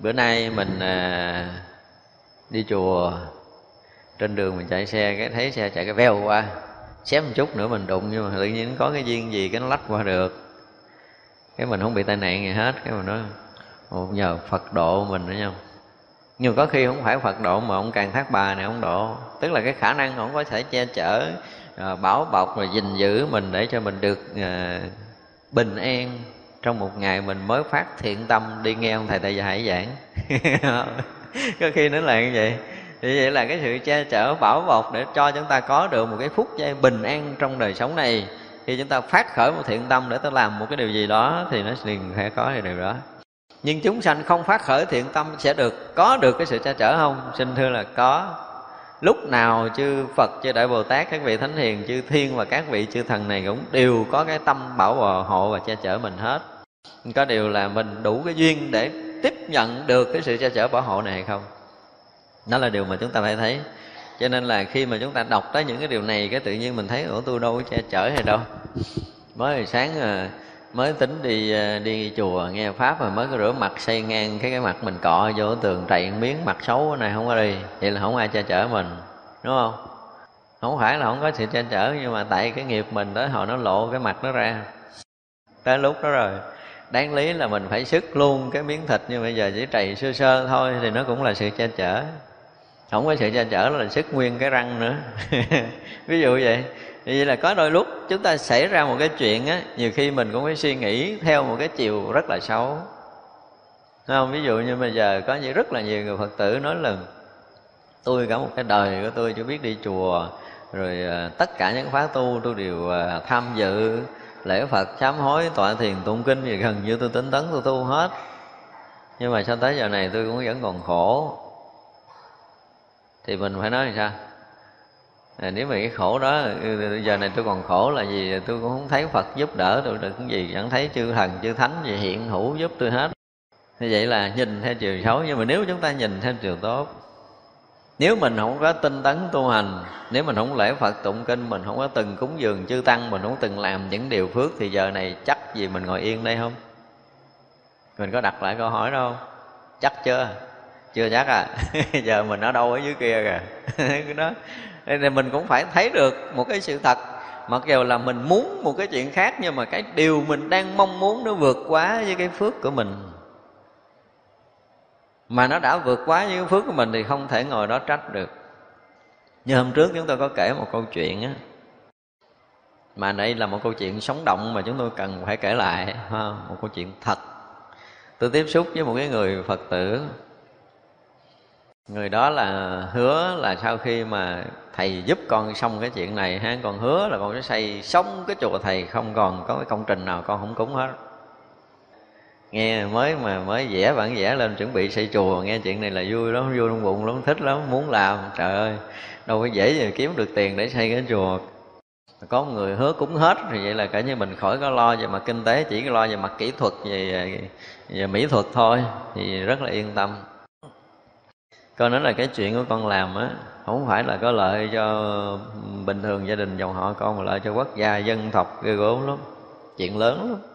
bữa nay mình à, đi chùa. Trên đường mình chạy xe cái thấy xe chạy cái veo qua. Xém một chút nữa mình đụng nhưng mà tự nhiên có cái duyên gì cái nó lách qua được. Cái mình không bị tai nạn gì hết. Cái mình nói một nhờ phật độ mình nữa nhau nhưng có khi không phải phật độ mà ông càng thác bà này ông độ. Tức là cái khả năng ông có thể che chở à, bảo bọc rồi gìn giữ mình để cho mình được à, bình an trong một ngày mình mới phát thiện tâm, đi nghe ông thầy tại hải giảng. Có khi nó là như vậy. Thì vậy là cái sự che chở bảo bọc để cho chúng ta có được một cái phút giây bình an trong đời sống này. Khi chúng ta phát khởi một thiện tâm để ta làm một cái điều gì đó, thì nó liền sẽ có cái điều đó. Nhưng chúng sanh không phát khởi thiện tâm sẽ được, có được cái sự che chở không? Xin thưa là có. Lúc nào chư Phật, chư Đại Bồ Tát, các vị thánh hiền, chư thiên và các vị chư thần này cũng đều có cái tâm bảo hộ và che chở mình hết có điều là mình đủ cái duyên để tiếp nhận được cái sự che chở bảo hộ này hay không? Đó là điều mà chúng ta phải thấy. Cho nên là khi mà chúng ta đọc tới những cái điều này, cái tự nhiên mình thấy, ủa, tôi đâu có che chở hay đâu. Mới sáng ờ, mới tính đi ờ, đi chùa nghe pháp mà mới có rửa mặt, xây ngang cái cái mặt mình cọ vô tường trậy miếng mặt xấu này, không có đi. Vậy là không ai che chở mình, đúng không? Không phải là không có sự che chở, nhưng mà tại cái nghiệp mình tới hồi nó lộ cái mặt nó ra. Tới lúc đó rồi đáng lý là mình phải sức luôn cái miếng thịt nhưng bây giờ chỉ trầy sơ sơ thôi thì nó cũng là sự che chở. Không có sự che chở là sức nguyên cái răng nữa. Ví dụ vậy. Vậy là có đôi lúc chúng ta xảy ra một cái chuyện á, nhiều khi mình cũng phải suy nghĩ theo một cái chiều rất là xấu. Đúng không? Ví dụ như bây giờ có những rất là nhiều người phật tử nói là, tôi cả một cái đời của tôi chưa biết đi chùa, rồi ờ, tất cả những khóa tu tôi đều ờ, tham dự lễ phật sám hối tọa thiền tụng kinh thì gần như tôi tính tấn tôi tu hết. Nhưng mà sao tới giờ này tôi cũng vẫn còn khổ? Thì mình phải nói làm sao? À, nếu mà cái khổ đó ừ, giờ này tôi còn khổ là gì? Tôi cũng không thấy phật giúp đỡ tôi được cái gì. Vẫn thấy chư thần chư thánh gì hiện hữu giúp tôi hết. Như vậy là nhìn theo chiều xấu. Nhưng mà nếu chúng ta nhìn theo chiều tốt nếu mình không có tinh tấn tu hành, nếu mình không lễ phật tụng kinh, mình không có từng cúng dường chư tăng, mình không từng làm những điều phước, thì giờ này chắc gì mình ngồi yên đây không? Mình có đặt lại câu hỏi đâu chắc chưa? Chưa chắc à? Giờ mình ở đâu ở dưới kia kìa. Cái đó. Nên mình cũng phải thấy được một cái sự thật. Mặc dù là mình muốn một cái chuyện khác, nhưng mà cái điều mình đang mong muốn nó vượt quá với cái phước của mình mà nó đã vượt quá những phước của mình thì không thể ngồi đó trách được. Như hôm trước chúng tôi có kể một câu chuyện á. Mà đây là một câu chuyện sống động mà chúng tôi cần phải kể lại một câu chuyện thật. Tôi tiếp xúc với một cái người phật tử. Người đó là hứa là sau khi mà thầy giúp con xong cái chuyện này ha, con hứa là con sẽ xây xong cái chùa thầy, không còn có cái công trình nào con không cúng hết nghe mới mà mới vẽ bản vẽ lên chuẩn bị xây chùa nghe chuyện này là vui lắm vui trong bụng lắm thích lắm muốn làm. Trời ơi đâu có dễ gì kiếm được tiền để xây cái chùa. Có một người hứa cúng hết thì vậy là cả như mình khỏi có lo về mặt kinh tế chỉ có lo về mặt kỹ thuật về, về mỹ thuật thôi thì rất là yên tâm. Con nói là cái chuyện của con làm á không phải là có lợi cho bình thường gia đình dòng họ con mà lợi cho quốc gia dân tộc ghê gớm lắm chuyện lớn lắm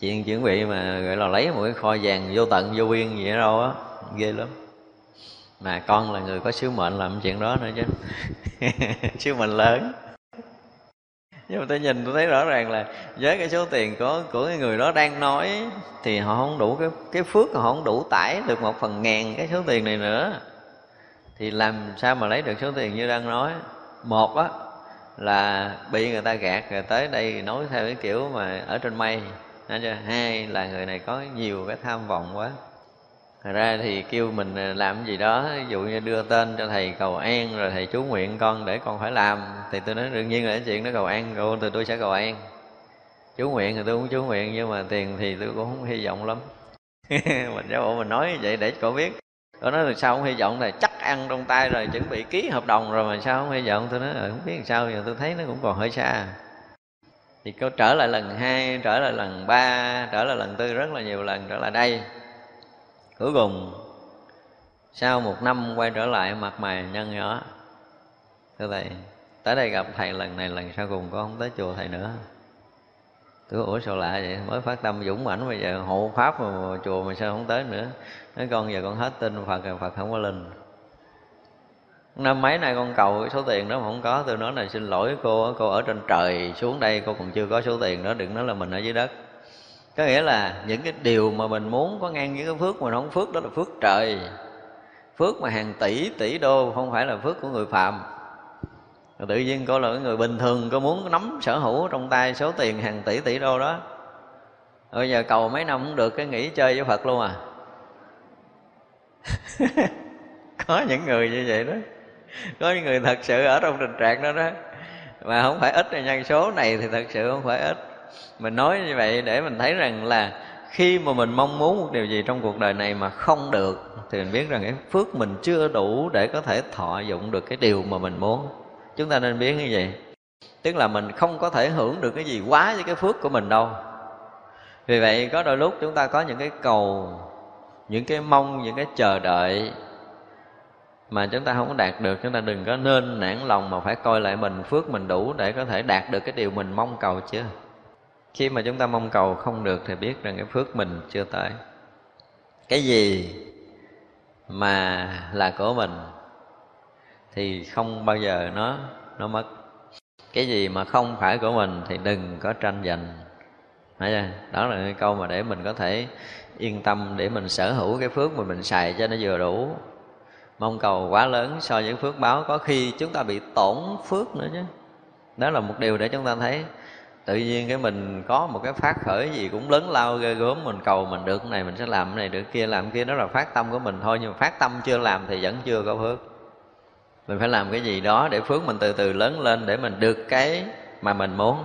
chuyện chuẩn bị mà, gọi là, lấy một cái kho vàng vô tận, vô biên gì ở đâu á. Ghê lắm. Mà con là người có sứ mệnh làm chuyện đó nữa chứ. Sứ mệnh lớn. Nhưng mà tôi nhìn tôi thấy rõ ràng là với cái số tiền có của cái người đó đang nói thì họ không đủ cái cái phước họ không đủ tải được một phần ngàn cái số tiền này nữa. Thì làm sao mà lấy được số tiền như đang nói? Một á, là bị người ta gạt, rồi tới đây nói theo cái kiểu mà ở trên mây hai là người này có nhiều cái tham vọng quá. Thật ra thì kêu mình à, làm gì đó, Ví dụ như đưa tên cho thầy cầu an, Rồi thầy chú nguyện con để con phải làm, Thì tôi nói đương nhiên là cái chuyện đó cầu an, cô, thì tôi sẽ cầu an. Chú nguyện thì tôi cũng chú nguyện, Nhưng mà tiền thì tôi cũng không hy vọng lắm. Mình giáo bộ mình nói như vậy để cô biết. Cô nói là sao không hy vọng là chắc ăn trong tay rồi Chuẩn bị ký hợp đồng rồi mà sao không hy vọng? Tôi nói ừ, không biết làm sao, giờ tôi thấy nó cũng còn hơi xa. Thì câu trở lại lần hai, Trở lại lần ba, Trở lại lần tư rất là nhiều lần, trở lại đây. Cuối cùng, sau một năm quay trở lại mặt mày nhân nhỏ, thưa thầy, tới đây gặp thầy lần này, lần sau cùng con không tới chùa thầy nữa. Tôi ủa sao lạ vậy? Mới phát tâm dũng mãnh bây giờ, hộ pháp mà chùa mà sao không tới nữa? Nói con giờ con hết tin phật rồi, phật không có linh năm mấy nay con cầu cái số tiền đó mà không có, tôi nói là xin lỗi cô cô ở trên trời xuống đây, cô còn chưa có số tiền đó, đừng nói là mình ở dưới đất. Có nghĩa là những cái điều mà mình muốn có ngang với cái phước, mà không phước, đó là phước trời. Phước mà hàng tỷ tỷ đô, không phải là phước của người phạm rồi tự nhiên cô là người bình thường, cô muốn nắm sở hữu trong tay số tiền hàng tỷ tỷ đô đó. Bây giờ cầu mấy năm cũng được, cái nghỉ chơi với phật luôn à. Có những người như vậy đó có những người thật sự ở trong tình trạng đó đó. Mà không phải ít là nhân số này thì thật sự không phải ít. Mình nói như vậy để mình thấy rằng là khi mà mình mong muốn một điều gì trong cuộc đời này mà không được, thì mình biết rằng cái phước mình chưa đủ để có thể thọ dụng được cái điều mà mình muốn. Chúng ta nên biết như vậy. Tức là mình không có thể hưởng được cái gì quá với cái phước của mình đâu. Vì vậy có đôi lúc chúng ta có những cái cầu, những cái mong, những cái chờ đợi mà chúng ta không có đạt được, chúng ta đừng có nên nản lòng mà phải coi lại mình, phước mình đủ để có thể đạt được cái điều mình mong cầu chứ. Khi mà chúng ta mong cầu không được thì biết rằng cái phước mình chưa tới. Cái gì mà là của mình thì không bao giờ nó nó mất. Cái gì mà không phải của mình thì đừng có tranh giành. Đấy chưa? đó là cái câu mà để mình có thể yên tâm, để mình sở hữu cái phước mà mình xài cho nó vừa đủ mong cầu quá lớn so với phước báo. Có khi chúng ta bị tổn phước nữa chứ. Đó là một điều để chúng ta thấy. Tự nhiên cái mình có một cái phát khởi gì cũng lớn lao ghê gớm. Mình cầu mình được cái này, mình sẽ làm cái này được, kia làm kia. Đó là phát tâm của mình thôi, nhưng mà phát tâm chưa làm thì vẫn chưa có phước. Mình phải làm cái gì đó để phước mình từ từ lớn lên để mình được cái mà mình muốn.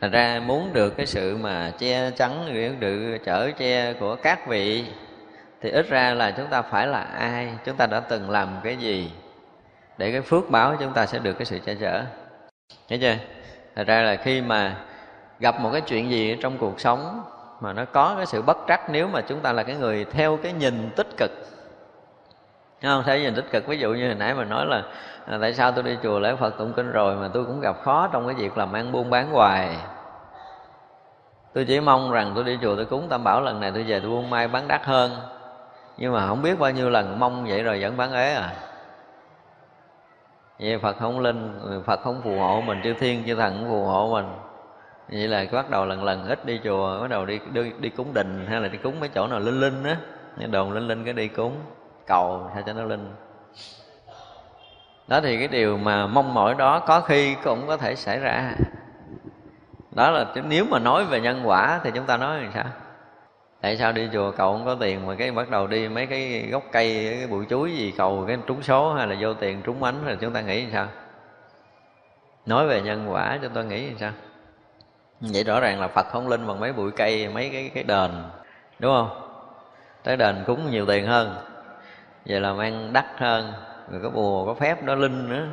Thành ra muốn được cái sự mà che chắn được chở che của các vị thì ít ra là chúng ta phải là ai chúng ta đã từng làm cái gì để cái phước báo chúng ta sẽ được cái sự che chở. Thấy chưa? Thật ra là khi mà gặp một cái chuyện gì trong cuộc sống mà nó có cái sự bất trắc nếu mà chúng ta là cái người theo cái nhìn tích cực. Không? Thấy nhìn tích cực. Ví dụ như hồi nãy mà nói là à, tại sao tôi đi chùa lễ phật tụng kinh rồi mà tôi cũng gặp khó trong cái việc làm ăn buôn bán hoài. Tôi chỉ mong rằng tôi đi chùa tôi cúng tam bảo lần này tôi về tôi buôn may bán đắt hơn nhưng mà không biết bao nhiêu lần mong vậy rồi vẫn bán ế à. Vậy phật không linh phật không phù hộ mình chư thiên chư thần không phù hộ mình. Vậy là bắt đầu lần lần ít đi chùa bắt đầu đi đi, đi cúng đình hay là đi cúng mấy chỗ nào linh linh á. Đồn linh linh cái đi cúng cầu sao cho nó linh. Đó thì cái điều mà mong mỏi đó có khi cũng có thể xảy ra. Đó là nếu mà nói về nhân quả thì chúng ta nói làm sao? Tại sao đi chùa cậu không có tiền mà cái bắt đầu đi mấy cái gốc cây, cái bụi chuối gì, cầu cái trúng số hay là vô tiền trúng ánh là chúng ta nghĩ sao? Nói về nhân quả chúng ta nghĩ sao? Vậy rõ ràng là phật không linh bằng mấy bụi cây, mấy cái cái đền, đúng không? Tới đền cúng nhiều tiền hơn, vậy là mang đắt hơn, rồi có bùa, có phép đó linh nữa,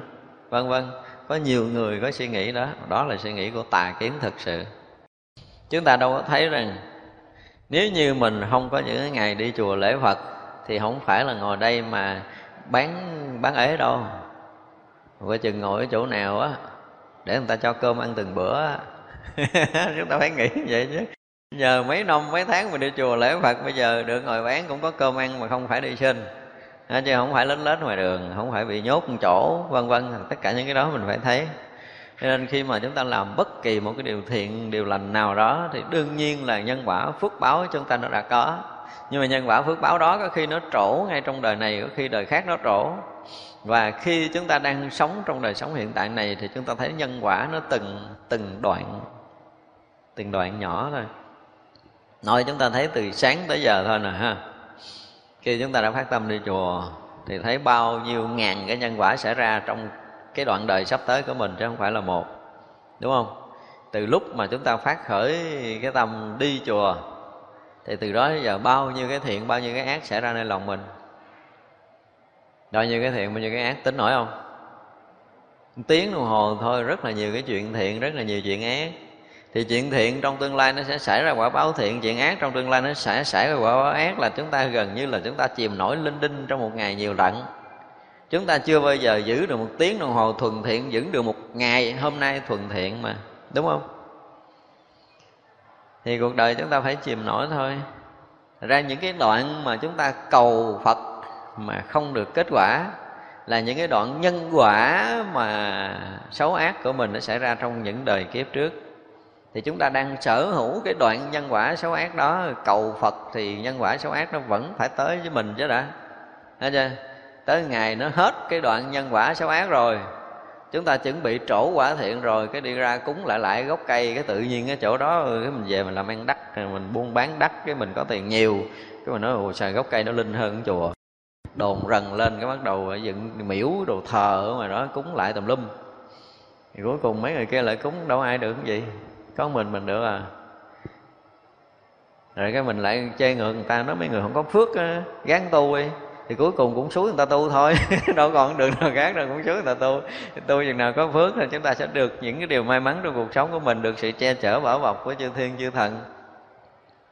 vân vân. Có nhiều người có suy nghĩ đó đó là suy nghĩ của tà kiến thực sự. Chúng ta đâu có thấy rằng nếu như mình không có những ngày đi chùa lễ phật, thì không phải là ngồi đây mà bán bán ế đâu. Coi chừng ngồi ở chỗ nào á, để người ta cho cơm ăn từng bữa chúng ta phải nghĩ vậy chứ. Nhờ mấy năm, mấy tháng mình đi chùa lễ phật, bây giờ được ngồi bán cũng có cơm ăn mà không phải đi sinh. Chứ không phải lết lết ngoài đường, không phải bị nhốt một chỗ, vân vân, tất cả những cái đó mình phải thấy cho nên khi mà chúng ta làm bất kỳ một cái điều thiện, điều lành nào đó, thì đương nhiên là nhân quả phước báo chúng ta nó đã có. Nhưng mà nhân quả phước báo đó có khi nó trổ ngay trong đời này, có khi đời khác nó trổ. Và khi chúng ta đang sống trong đời sống hiện tại này, thì chúng ta thấy nhân quả nó từng từng đoạn từng đoạn nhỏ thôi. Nói chúng ta thấy từ sáng tới giờ thôi nè, ha. Khi chúng ta đã phát tâm đi chùa, thì thấy bao nhiêu ngàn cái nhân quả xảy ra trong cái đoạn đời sắp tới của mình chứ không phải là một, đúng không? Từ lúc mà chúng ta phát khởi cái tâm đi chùa, thì từ đó đến giờ bao nhiêu cái thiện, bao nhiêu cái ác xảy ra nơi lòng mình? Bao nhiêu cái thiện, bao nhiêu cái ác tính nổi không? Tiếng đồng hồ thôi, rất là nhiều cái chuyện thiện, rất là nhiều chuyện ác. Thì chuyện thiện trong tương lai nó sẽ xảy ra quả báo thiện, chuyện ác trong tương lai nó sẽ xảy ra quả báo ác, là chúng ta gần như là chúng ta chìm nổi linh đinh trong một ngày nhiều lận chúng ta chưa bao giờ giữ được một tiếng đồng hồ thuần thiện, giữ được một ngày. Hôm nay thuần thiện mà, đúng không? Thì cuộc đời chúng ta phải chìm nổi thôi. Ra những cái đoạn mà chúng ta cầu phật mà không được kết quả là những cái đoạn nhân quả mà xấu ác của mình nó xảy ra trong những đời kiếp trước. Thì chúng ta đang sở hữu cái đoạn nhân quả xấu ác đó, cầu phật thì nhân quả xấu ác nó vẫn phải tới với mình chứ đã. Thấy chưa? Tới ngày nó hết cái đoạn nhân quả xấu ác rồi, chúng ta chuẩn bị trổ quả thiện rồi, cái đi ra cúng lại lại gốc cây, cái tự nhiên cái chỗ đó ừ, cái mình về mình làm ăn đắt mình buôn bán đắt, cái mình có tiền nhiều. Cái mình nói ồ xài gốc cây nó linh hơn chùa. Đồn rần lên, cái bắt đầu dựng miễu đồ thờ ở ngoài đó, cúng lại tùm lum. Thì cuối cùng mấy người kia lại cúng, đâu ai được cái gì, có mình mình được à. Rồi cái mình lại chê ngược người ta, nói mấy người không có phước gán tu đi thì cuối cùng cũng xuống người ta tu thôi. Đâu còn đường nào khác đâu cũng xuống người ta tu. Tu chừng nào có phước thì chúng ta sẽ được những cái điều may mắn trong cuộc sống của mình được sự che chở bảo bọc của chư thiên chư thần.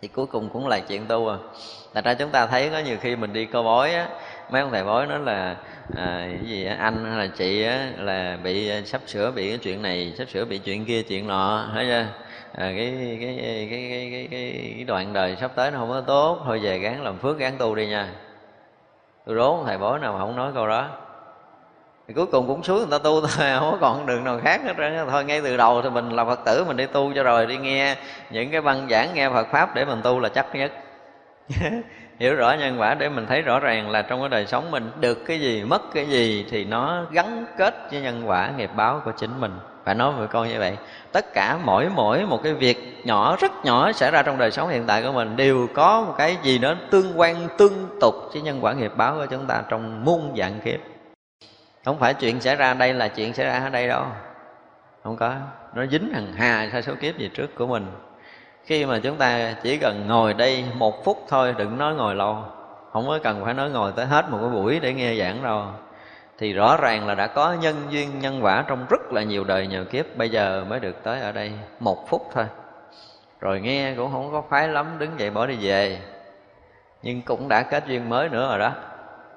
Thì cuối cùng cũng là chuyện tu à. Thật ra chúng ta thấy có nhiều khi mình đi câu bói á mấy ông thầy bói nói là à, cái gì anh hay là chị á, là bị à, sắp sửa bị cái chuyện này sắp sửa bị chuyện kia chuyện nọ. Thấy chưa? À, cái, cái, cái, cái, cái, cái, cái đoạn đời sắp tới nó không có tốt. Thôi về gắng làm phước gắng tu đi nha tôi đố thầy bói nào mà không nói câu đó. Thì cuối cùng cũng xuống, người ta tu thôi, không có còn đường nào khác hết trơn thôi, ngay từ đầu thì mình là phật tử, mình đi tu cho rồi đi nghe những cái băng giảng, nghe phật pháp để mình tu là chắc nhất. Hiểu rõ nhân quả để mình thấy rõ ràng là trong cái đời sống mình được cái gì, mất cái gì thì nó gắn kết với nhân quả, nghiệp báo của chính mình phải nói với con như vậy. Tất cả mỗi mỗi một cái việc nhỏ, rất nhỏ xảy ra trong đời sống hiện tại của mình đều có một cái gì đó tương quan, tương tục với nhân quả nghiệp báo của chúng ta trong muôn dạng kiếp. Không phải chuyện xảy ra đây là chuyện xảy ra ở đây đâu. Không có. Nó dính hằng hà sa số kiếp gì trước của mình. Khi mà chúng ta chỉ cần ngồi đây một phút thôi, đừng nói ngồi lâu. Không có cần phải nói ngồi tới hết một cái buổi để nghe giảng đâu thì rõ ràng là đã có nhân duyên nhân quả trong rất là nhiều đời, nhiều kiếp. Bây giờ mới được tới ở đây một phút thôi. Rồi nghe cũng không có khoái lắm, đứng dậy bỏ đi về. Nhưng cũng đã kết duyên mới nữa rồi đó.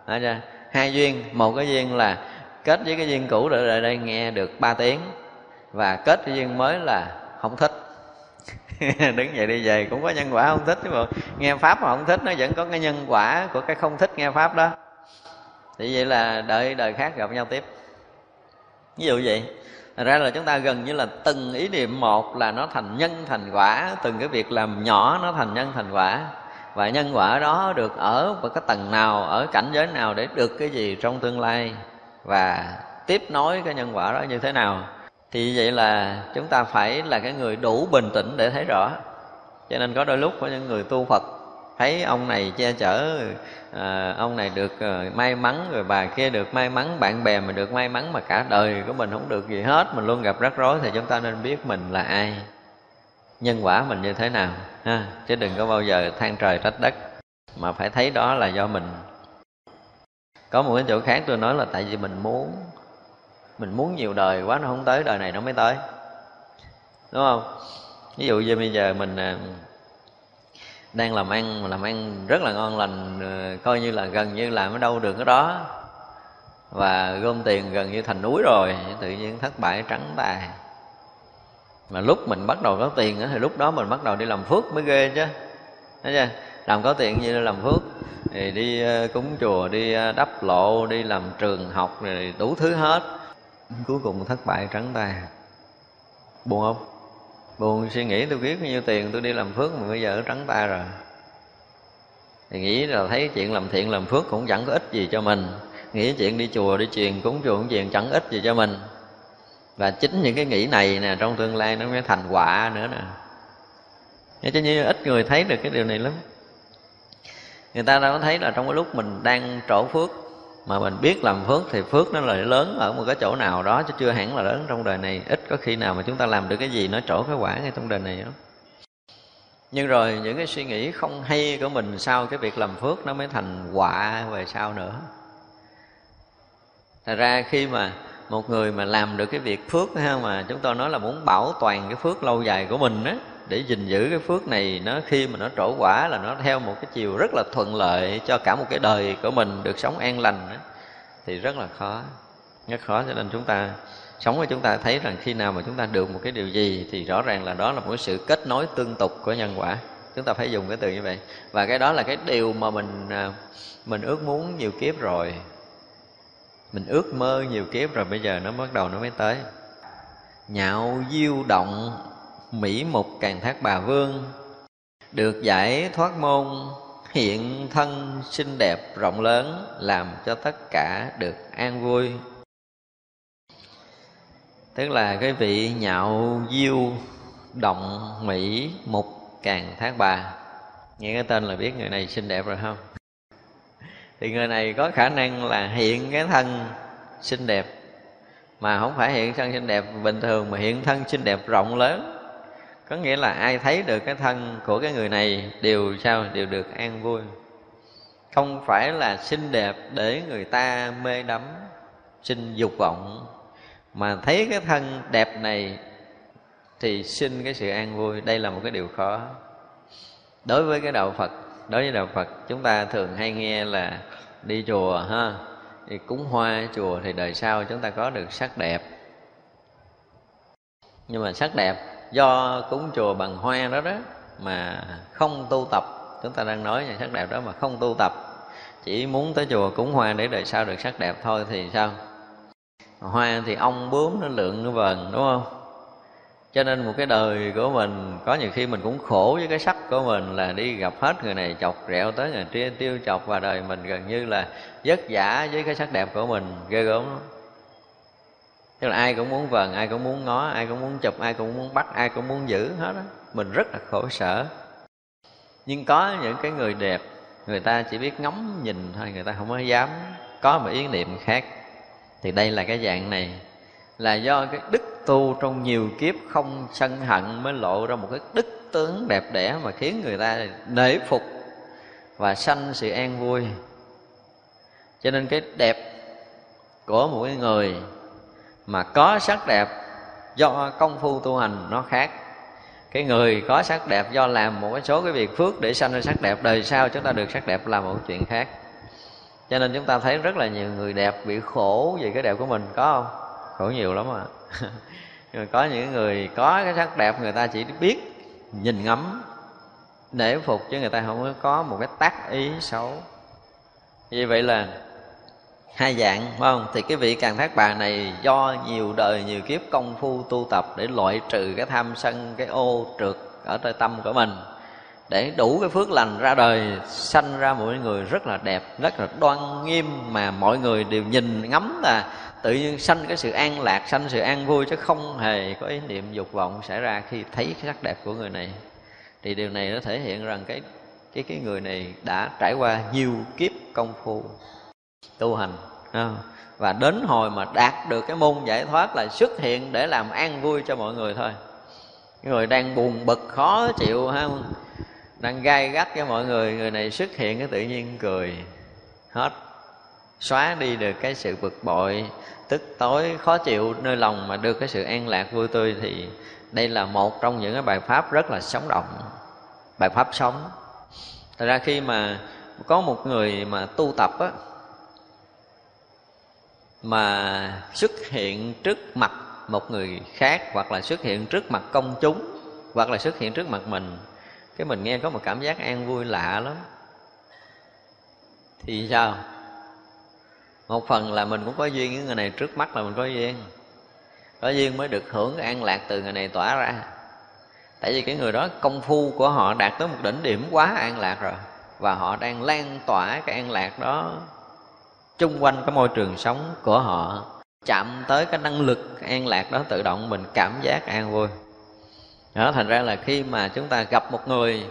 Đấy chưa? hai duyên. Một cái duyên là kết với cái duyên cũ để ở đây nghe được ba tiếng. Và kết cái duyên mới là không thích. Đứng dậy đi về cũng có nhân quả không thích chứ mà nghe pháp mà không thích, nó vẫn có cái nhân quả của cái không thích nghe pháp đó thì vậy là đợi đời khác gặp nhau tiếp. Ví dụ vậy Thật ra là chúng ta gần như là từng ý niệm một là nó thành nhân thành quả. Từng cái việc làm nhỏ nó thành nhân thành quả. Và nhân quả đó được ở một cái tầng nào, ở cảnh giới nào để được cái gì trong tương lai? Và tiếp nối cái nhân quả đó như thế nào? Thì vậy là chúng ta phải là cái người đủ bình tĩnh để thấy rõ. Cho nên có đôi lúc có những người tu Phật thấy ông này che chở à, ông này được à, may mắn rồi bà kia được may mắn bạn bè mình được may mắn mà cả đời của mình không được gì hết mình luôn gặp rắc rối thì chúng ta nên biết mình là ai. Nhân quả mình như thế nào ha? Chứ đừng có bao giờ than trời trách đất mà phải thấy đó là do mình. Có một cái chỗ khác tôi nói là tại vì mình muốn mình muốn nhiều đời quá nó không tới đời này nó mới tới. Đúng không? Ví dụ như bây giờ mình ờ, đang làm ăn, mà làm ăn rất là ngon lành ờ, coi như là gần như làm ở đâu được cái đó. Và gom tiền gần như thành núi rồi, tự nhiên thất bại trắng tài mà lúc mình bắt đầu có tiền thì lúc đó mình bắt đầu đi làm phước mới ghê chứ. Thấy chưa? Làm có tiền như làm phước. Thì đi ờ, cúng chùa, đi ờ, đắp lộ, đi làm trường học, rồi đủ thứ hết. Cuối cùng thất bại trắng tay buồn không? Buồn suy nghĩ, tôi biết bao nhiêu tiền tôi đi làm phước mà bây giờ trắng tay rồi. Thì nghĩ là thấy chuyện làm thiện, làm phước cũng chẳng có ích gì cho mình. Nghĩ chuyện đi chùa, đi truyền cúng chùa cũng truyền chẳng ích gì cho mình. Và chính những cái nghĩ này nè, trong tương lai nó mới thành quả nữa nè. Thế cho như ít người thấy được cái điều này lắm. Người ta đâu có thấy là trong cái lúc mình đang trổ phước mà mình biết làm phước thì phước nó là lớn ở một cái chỗ nào đó, chứ chưa hẳn là lớn trong đời này. Ít có khi nào mà chúng ta làm được cái gì, nó trổ cái quả ngay trong đời này đó nhưng rồi những cái suy nghĩ không hay của mình sau cái việc làm phước nó mới thành quả về sau nữa. Thật ra khi mà một người mà làm được cái việc phước, ha, mà chúng tôi nói là muốn bảo toàn cái phước lâu dài của mình á để gìn giữ cái phước này nó khi mà nó trổ quả là nó theo một cái chiều rất là thuận lợi cho cả một cái đời của mình được sống an lành đó, thì rất là khó. Rất khó cho nên chúng ta sống thì chúng ta thấy rằng khi nào mà chúng ta được một cái điều gì thì rõ ràng là đó là một sự kết nối tương tục của nhân quả. Chúng ta phải dùng cái từ như vậy. Và cái đó là cái điều mà mình à, mình ước muốn nhiều kiếp rồi. Mình ước mơ nhiều kiếp rồi bây giờ nó bắt đầu nó mới tới. Nhạo diêu động mỹ mục càng thác bà vương, được giải thoát môn, hiện thân xinh đẹp rộng lớn, làm cho tất cả được an vui. Tức là cái vị nhạo diêu động mỹ mục càng thác bà. Nghe cái tên là biết người này xinh đẹp rồi không? Thì người này có khả năng là hiện cái thân xinh đẹp, mà không phải hiện thân xinh đẹp bình thường, mà hiện thân xinh đẹp rộng lớn có nghĩa là ai thấy được cái thân của cái người này đều sao? Đều được an vui. Không phải là xinh đẹp để người ta mê đắm sinh dục vọng. Mà thấy cái thân đẹp này thì xin cái sự an vui. Đây là một cái điều khó. Đối với cái đạo phật, đối với đạo phật, chúng ta thường hay nghe là đi chùa ha, thì cúng hoa chùa thì đời sau chúng ta có được sắc đẹp. Nhưng mà sắc đẹp do cúng chùa bằng hoa đó đó, mà không tu tập. Chúng ta đang nói về sắc đẹp đó mà không tu tập. Chỉ muốn tới chùa cúng hoa để đời sau được sắc đẹp thôi thì sao? Hoa thì ong bướm nó lượng nó vần, đúng không? Cho nên một cái đời của mình, có nhiều khi mình cũng khổ với cái sắc của mình là đi gặp hết người này chọc rẹo tới người kia, tiêu chọc và đời mình gần như là vất vả với cái sắc đẹp của mình. Ghê gớm lắm tức là ai cũng muốn vần, ai cũng muốn ngó, ai cũng muốn chụp, ai cũng muốn bắt, ai cũng muốn giữ hết đó mình rất là khổ sở. Nhưng có những cái người đẹp, người ta chỉ biết ngắm nhìn thôi, người ta không có dám có một ý niệm khác. Thì đây là cái dạng này. Là do cái đức tu trong nhiều kiếp không sân hận mới lộ ra một cái đức tướng đẹp đẽ mà khiến người ta nể phục và sanh sự an vui. Cho nên cái đẹp của một cái người mà có sắc đẹp do công phu tu hành nó khác. Cái người có sắc đẹp do làm một số cái việc phước để sanh ra sắc đẹp, đời sau chúng ta được sắc đẹp là một chuyện khác. Cho nên chúng ta thấy rất là nhiều người đẹp bị khổ vì cái đẹp của mình, có không? Khổ nhiều lắm à. Nhưng có những người có cái sắc đẹp người ta chỉ biết nhìn ngắm để phục chứ người ta không có một cái tác ý xấu. Vì vậy là hai dạng, phải không? Thì cái vị càng thác bà này do nhiều đời, nhiều kiếp công phu tu tập để loại trừ cái tham sân, cái ô trượt ở nơi tâm của mình. Để đủ cái phước lành ra đời, sanh ra mỗi người rất là đẹp, rất là đoan nghiêm mà mọi người đều nhìn ngắm là tự nhiên sanh cái sự an lạc, sanh sự an vui chứ không hề có ý niệm dục vọng xảy ra khi thấy cái sắc đẹp của người này. Thì điều này nó thể hiện rằng cái cái cái người này đã trải qua nhiều kiếp công phu tu hành và đến hồi mà đạt được cái môn giải thoát là xuất hiện để làm an vui cho mọi người thôi. Người đang buồn bực, khó chịu ha đang gai gắt với mọi người người này xuất hiện cái tự nhiên cười. Hết. Xóa đi được cái sự bực bội, tức tối, khó chịu, nơi lòng mà được cái sự an lạc vui tươi thì đây là một trong những cái bài pháp rất là sống động, bài pháp sống. Thật ra khi mà có một người mà tu tập á mà xuất hiện trước mặt một người khác, hoặc là xuất hiện trước mặt công chúng, hoặc là xuất hiện trước mặt mình, cái mình nghe có một cảm giác an vui lạ lắm. Thì sao? Một phần là mình cũng có duyên với người này trước mắt là mình có duyên. Có duyên mới được hưởng cái an lạc từ người này tỏa ra. Tại vì cái người đó công phu của họ đạt tới một đỉnh điểm quá an lạc rồi, và họ đang lan tỏa cái an lạc đó chung quanh cái môi trường sống của họ, chạm tới cái năng lực an lạc đó, tự động mình cảm giác an vui. Đó, thành ra là khi mà chúng ta gặp một người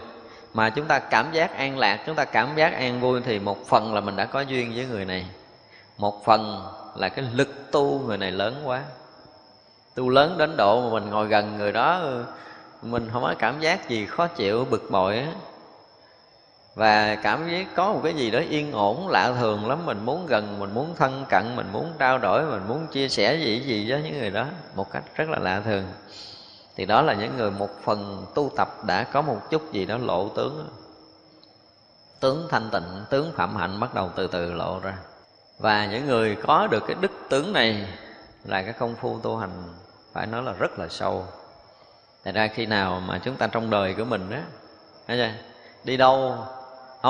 mà chúng ta cảm giác an lạc, chúng ta cảm giác an vui, thì một phần là mình đã có duyên với người này. Một phần là cái lực tu người này lớn quá. Tu lớn đến độ mà mình ngồi gần người đó, mình không có cảm giác gì khó chịu, bực bội á và cảm giác có một cái gì đó yên ổn, lạ thường lắm. Mình muốn gần, mình muốn thân cận, mình muốn trao đổi, mình muốn chia sẻ gì gì với những người đó một cách rất là lạ thường. Thì đó là những người một phần tu tập đã có một chút gì đó lộ tướng. Tướng thanh tịnh, tướng phạm hạnh bắt đầu từ từ lộ ra. Và những người có được cái đức tướng này là cái công phu tu hành, phải nói là rất là sâu. Thật ra khi nào mà chúng ta trong đời của mình đó đi đâu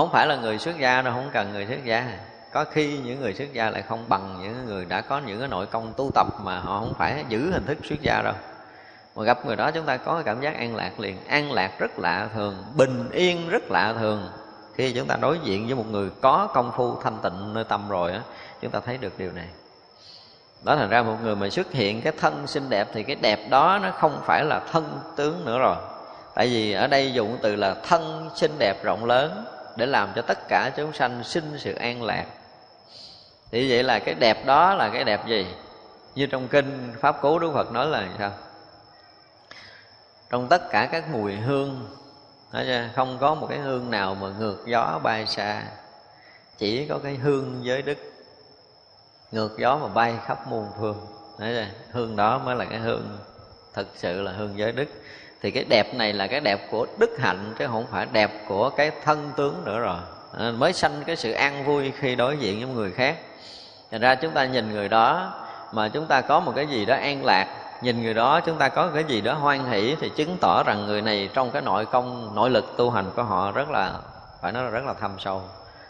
không phải là người xuất gia đâu, không cần người xuất gia. Có khi những người xuất gia lại không bằng những người đã có những cái nội công tu tập mà họ không phải giữ hình thức xuất gia đâu. Mà gặp người đó chúng ta có cái cảm giác an lạc liền. An lạc rất lạ thường, bình yên rất lạ thường. Khi chúng ta đối diện với một người có công phu thanh tịnh nơi tâm rồi á, chúng ta thấy được điều này. Đó thành ra một người mà xuất hiện cái thân xinh đẹp thì cái đẹp đó nó không phải là thân tướng nữa rồi. Tại vì ở đây dùng từ là thân xinh đẹp rộng lớn để làm cho tất cả chúng sanh sinh sự an lạc. Thì vậy là cái đẹp đó là cái đẹp gì? Như trong kinh pháp cú đức phật nói là sao? Trong tất cả các mùi hương không có một cái hương nào mà ngược gió bay xa, chỉ có cái hương giới đức ngược gió mà bay khắp muôn phương. Đấy hương đó mới là cái hương, thật sự là hương giới đức thì cái đẹp này là cái đẹp của đức hạnh chứ không phải đẹp của cái thân tướng nữa rồi. À, mới sanh cái sự an vui khi đối diện với người khác. Thành ra chúng ta nhìn người đó mà chúng ta có một cái gì đó an lạc nhìn người đó chúng ta có cái gì đó hoan hỷ thì chứng tỏ rằng người này trong cái nội công nội lực tu hành của họ rất là phải nói là rất là thâm sâu.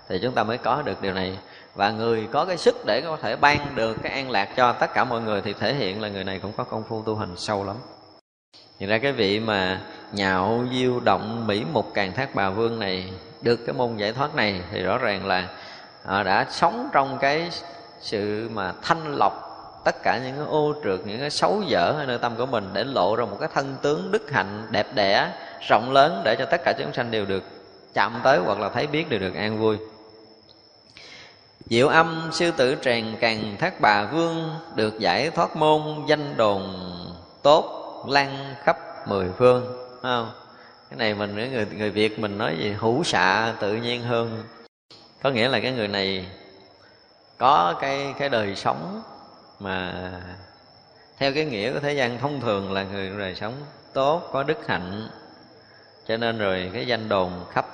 Thì chúng ta mới có được điều này. Và người có cái sức để có thể ban được cái an lạc cho tất cả mọi người thì thể hiện là người này cũng có công phu tu hành sâu lắm thì ra cái vị mà nhạo, diêu, động, mỹ, mục, càng thác bà vương này được cái môn giải thoát này thì rõ ràng là họ đã sống trong cái sự mà thanh lọc tất cả những cái ô trượt, những cái xấu dở ở nơi tâm của mình để lộ ra một cái thân tướng đức hạnh đẹp đẽ, rộng lớn để cho tất cả chúng sanh đều được chạm tới hoặc là thấy biết đều được an vui. Diệu âm, sư tử tràng càng thác bà vương Được giải thoát môn danh đồn tốt lan khắp mười phương không? Cái này mình người người việt mình nói gì hữu xạ tự nhiên hơn. Có nghĩa là cái người này có cái cái đời sống mà theo cái nghĩa của thế gian thông thường là người đời sống tốt, có đức hạnh. Cho nên rồi cái danh đồn khắp,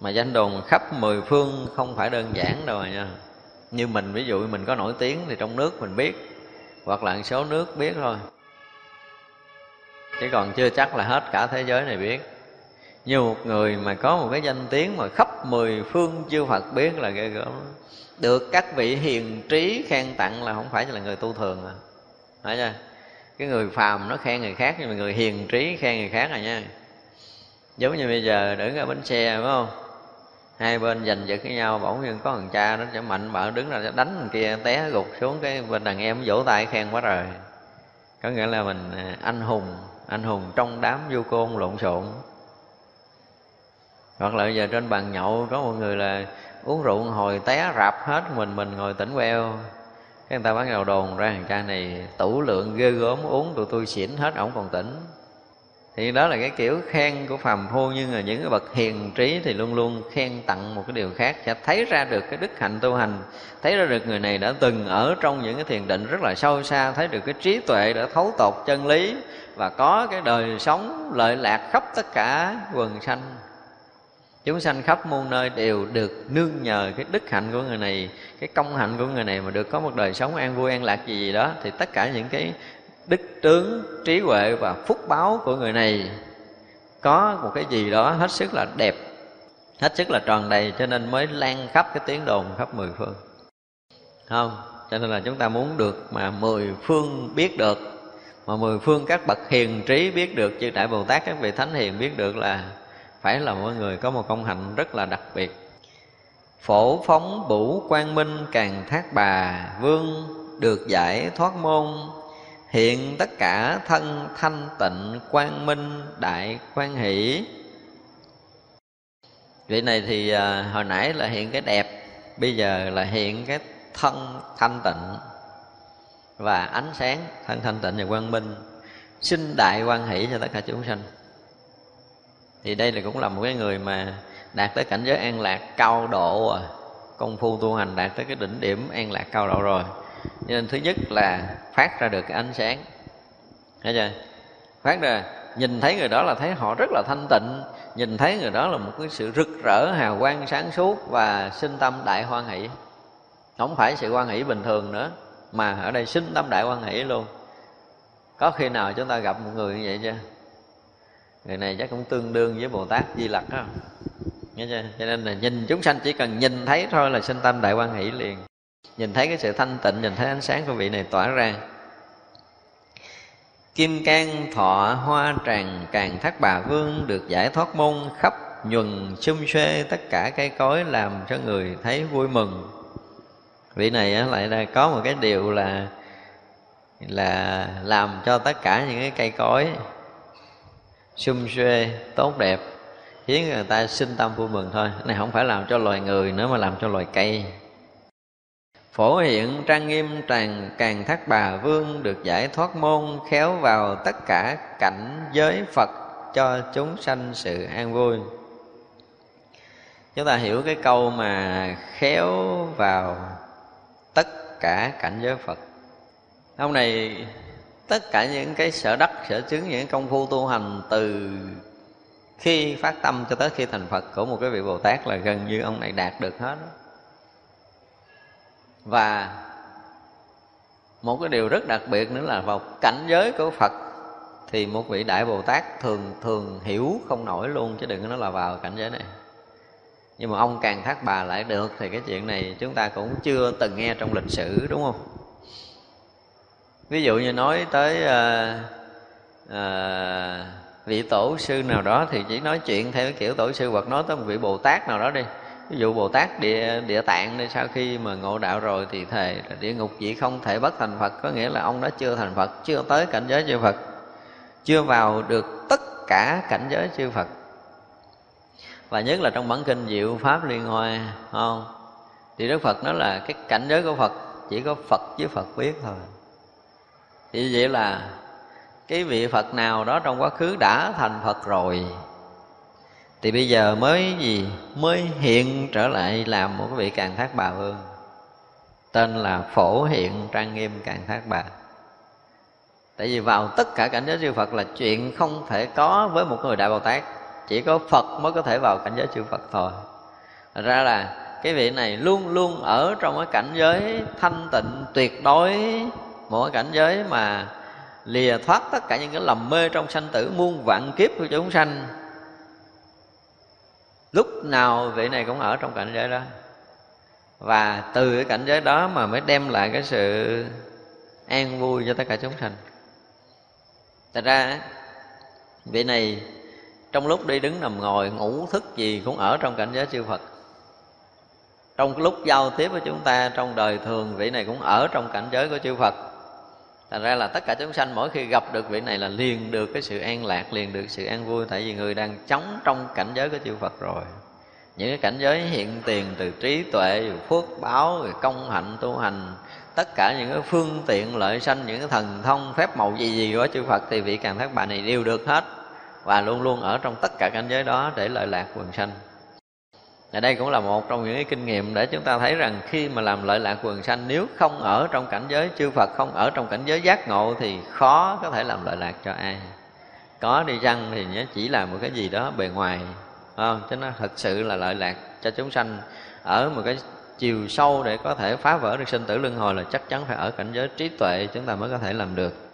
mà danh đồn khắp mười phương không phải đơn giản đâu nha. Như mình, ví dụ mình có nổi tiếng thì trong nước mình biết, hoặc là một số nước biết thôi chứ còn chưa chắc là hết cả thế giới này biết. Như một người mà có một cái danh tiếng mà khắp mười phương chư Phật biết là ghê gớm được các vị hiền trí khen tặng là không phải là người tu thường à. Phải chưa? Cái người phàm nó khen người khác, nhưng mà người hiền trí khen người khác à nha. Giống như bây giờ, đứng ở bến xe, phải không? Hai bên giành giật với nhau, bỗng nhiên có thằng cha nó sẽ mạnh bạo, đứng ra sẽ đánh thằng kia, té gục xuống cái bên đàn em vỗ tay khen quá rồi có nghĩa là mình à, anh hùng anh hùng trong đám vô côn lộn xộn. Hoặc là giờ trên bàn nhậu có một người là uống rượu hồi té rạp hết mình mình ngồi tỉnh queo. Cái người ta bắt đầu đồn ra thằng cha này, tủ lượng ghê gớm, uống tụi tôi xỉn hết, ổng còn tỉnh. Thì đó là cái kiểu khen của phàm phu, nhưng mà những cái bậc hiền trí thì luôn luôn khen tặng một cái điều khác. Sẽ thấy ra được cái đức hạnh tu hành, thấy ra được người này đã từng ở trong những cái thiền định rất là sâu xa, thấy được cái trí tuệ đã thấu tột chân lý và có cái đời sống lợi lạc khắp tất cả quần sanh. Chúng sanh khắp muôn nơi đều được nương nhờ cái đức hạnh của người này, cái công hạnh của người này mà được có một đời sống an vui an lạc gì gì đó. Thì tất cả những cái đức tướng, trí huệ và phúc báo của người này có một cái gì đó hết sức là đẹp, hết sức là tròn đầy, cho nên mới lan khắp cái tiếng đồn khắp mười phương. Không? Cho nên là chúng ta muốn được mà mười phương biết được mà mười phương các bậc hiền trí biết được chư đại bồ tát các vị thánh hiền biết được là phải là mọi người có một công hạnh rất là đặc biệt. Phổ phóng bủ quang minh càng thác bà vương được giải thoát môn. Hiện tất cả thân thanh tịnh quang minh đại quan hỷ. Vị này thì à, hồi nãy là hiện cái đẹp bây giờ là hiện cái thân thanh tịnh và ánh sáng thân thanh tịnh và quang minh. Sinh đại quan hỷ cho tất cả chúng sanh. Thì đây là cũng là một cái người mà đạt tới cảnh giới an lạc cao độ à. Công phu tu hành đạt tới cái đỉnh điểm an lạc cao độ rồi. Nên thứ nhất là phát ra được cái ánh sáng. Thấy chưa? Phát ra, nhìn thấy người đó là thấy họ rất là thanh tịnh, nhìn thấy người đó là một cái sự rực rỡ, hào quang sáng suốt và sinh tâm đại hoan hỷ. Không phải sự hoan hỷ bình thường nữa mà ở đây sinh tâm đại quan hỷ luôn. Có khi nào chúng ta gặp một người như vậy chưa? Người này chắc cũng tương đương với bồ tát di lặc đó Nghe chưa? cho nên là nhìn chúng sanh chỉ cần nhìn thấy thôi là sinh tâm đại quan hỷ liền. Nhìn thấy cái sự thanh tịnh, nhìn thấy ánh sáng của vị này tỏa ra. Kim cang, thọ, hoa, tràng, càng thác bà vương được giải thoát môn khắp nhuần xung xuê, tất cả cây cối làm cho người thấy vui mừng vị này lại là có một cái điều là là làm cho tất cả những cái cây cối xung xuê tốt đẹp, khiến người ta sinh tâm vui mừng thôi. Cái này không phải làm cho loài người nữa mà làm cho loài cây. Phổ hiện trang nghiêm tràn, càng thác bà vương được giải thoát môn, khéo vào tất cả cảnh giới phật cho chúng sanh sự an vui. Chúng ta hiểu cái câu mà khéo vào cả cảnh giới phật. Hôm này, tất cả những cái sở đắc, sở chứng, những công phu tu hành từ khi phát tâm cho tới khi thành phật của một cái vị bồ tát là gần như ông này đạt được hết và một cái điều rất đặc biệt nữa là vào cảnh giới của phật thì một vị đại bồ tát thường thường hiểu không nổi luôn, chứ đừng có nói là vào cảnh giới này nhưng mà ông càng thác bà lại được thì cái chuyện này chúng ta cũng chưa từng nghe trong lịch sử đúng không? Ví dụ như nói tới à, à, vị tổ sư nào đó thì chỉ nói chuyện theo kiểu tổ sư hoặc nói tới một vị bồ tát nào đó đi. Ví dụ bồ tát địa địa tạng đi sau khi mà ngộ đạo rồi thì thề là địa ngục chỉ không thể bất thành phật. Có nghĩa là ông đó chưa thành phật chưa tới cảnh giới chư phật chưa vào được tất cả cảnh giới chư phật và nhất là trong bản kinh diệu pháp liên hoa không? Thì đức phật nói là cái cảnh giới của phật chỉ có phật với phật biết thôi. Thì vậy là cái vị phật nào đó trong quá khứ đã thành phật rồi, thì bây giờ mới gì? Mới hiện trở lại làm một cái vị càng thác bà vương. Tên là phổ hiện trang nghiêm càng thác bà. Tại vì vào tất cả cảnh giới chư phật là chuyện không thể có với một người đại bồ tát chỉ có phật mới có thể vào cảnh giới chư phật thôi. Thật ra là cái vị này luôn luôn ở trong cái cảnh giới thanh tịnh tuyệt đối. Một cái cảnh giới mà lìa thoát tất cả những cái lầm mê trong sanh tử, muôn vạn kiếp của chúng sanh. Lúc nào vị này cũng ở trong cảnh giới đó. Và từ cái cảnh giới đó mà mới đem lại cái sự an vui cho tất cả chúng sanh. Thật ra, vị này trong lúc đi đứng nằm ngồi, ngủ thức gì cũng ở trong cảnh giới chư phật. Trong lúc giao tiếp với chúng ta trong đời thường, vị này cũng ở trong cảnh giới của chư phật. Thành ra là tất cả chúng sanh mỗi khi gặp được vị này là liền được cái sự an lạc, liền được sự an vui. Tại vì người đang chống trong cảnh giới của chư phật rồi. Những cái cảnh giới hiện tiền từ trí tuệ phước báo, rồi công hạnh, tu hành, tất cả những cái phương tiện, lợi sanh, những cái thần thông, phép màu gì gì của chư phật thì vị càng thác bà này đều được hết và luôn luôn ở trong tất cả cảnh giới đó để lợi lạc quần sanh. Ở đây cũng là một trong những cái kinh nghiệm để chúng ta thấy rằng khi mà làm lợi lạc quần sanh, nếu không ở trong cảnh giới chư Phật, không ở trong cảnh giới giác ngộ thì khó có thể làm lợi lạc cho ai. Có đi chăng thì nó chỉ là một cái gì đó bề ngoài không? Chứ nó thật sự là lợi lạc cho chúng sanh ở một cái chiều sâu để có thể phá vỡ được sinh tử luân hồi là chắc chắn phải ở cảnh giới trí tuệ chúng ta mới có thể làm được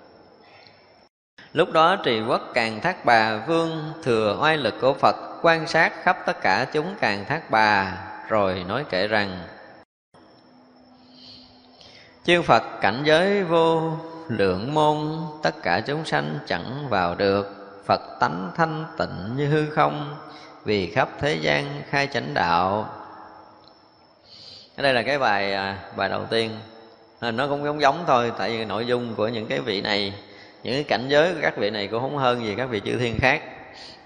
lúc đó trì quốc càng thác bà, vương thừa oai lực của phật, quan sát khắp tất cả chúng càng thác bà, rồi nói kể rằng, chư phật cảnh giới vô lượng môn, tất cả chúng sanh chẳng vào được. Phật tánh thanh tịnh như hư không, vì khắp thế gian khai chánh đạo. Ở đây là cái bài à, bài đầu tiên. À, nó cũng giống giống thôi, tại vì nội dung của những cái vị này những cái cảnh giới của các vị này cũng không hơn gì các vị chư thiên khác.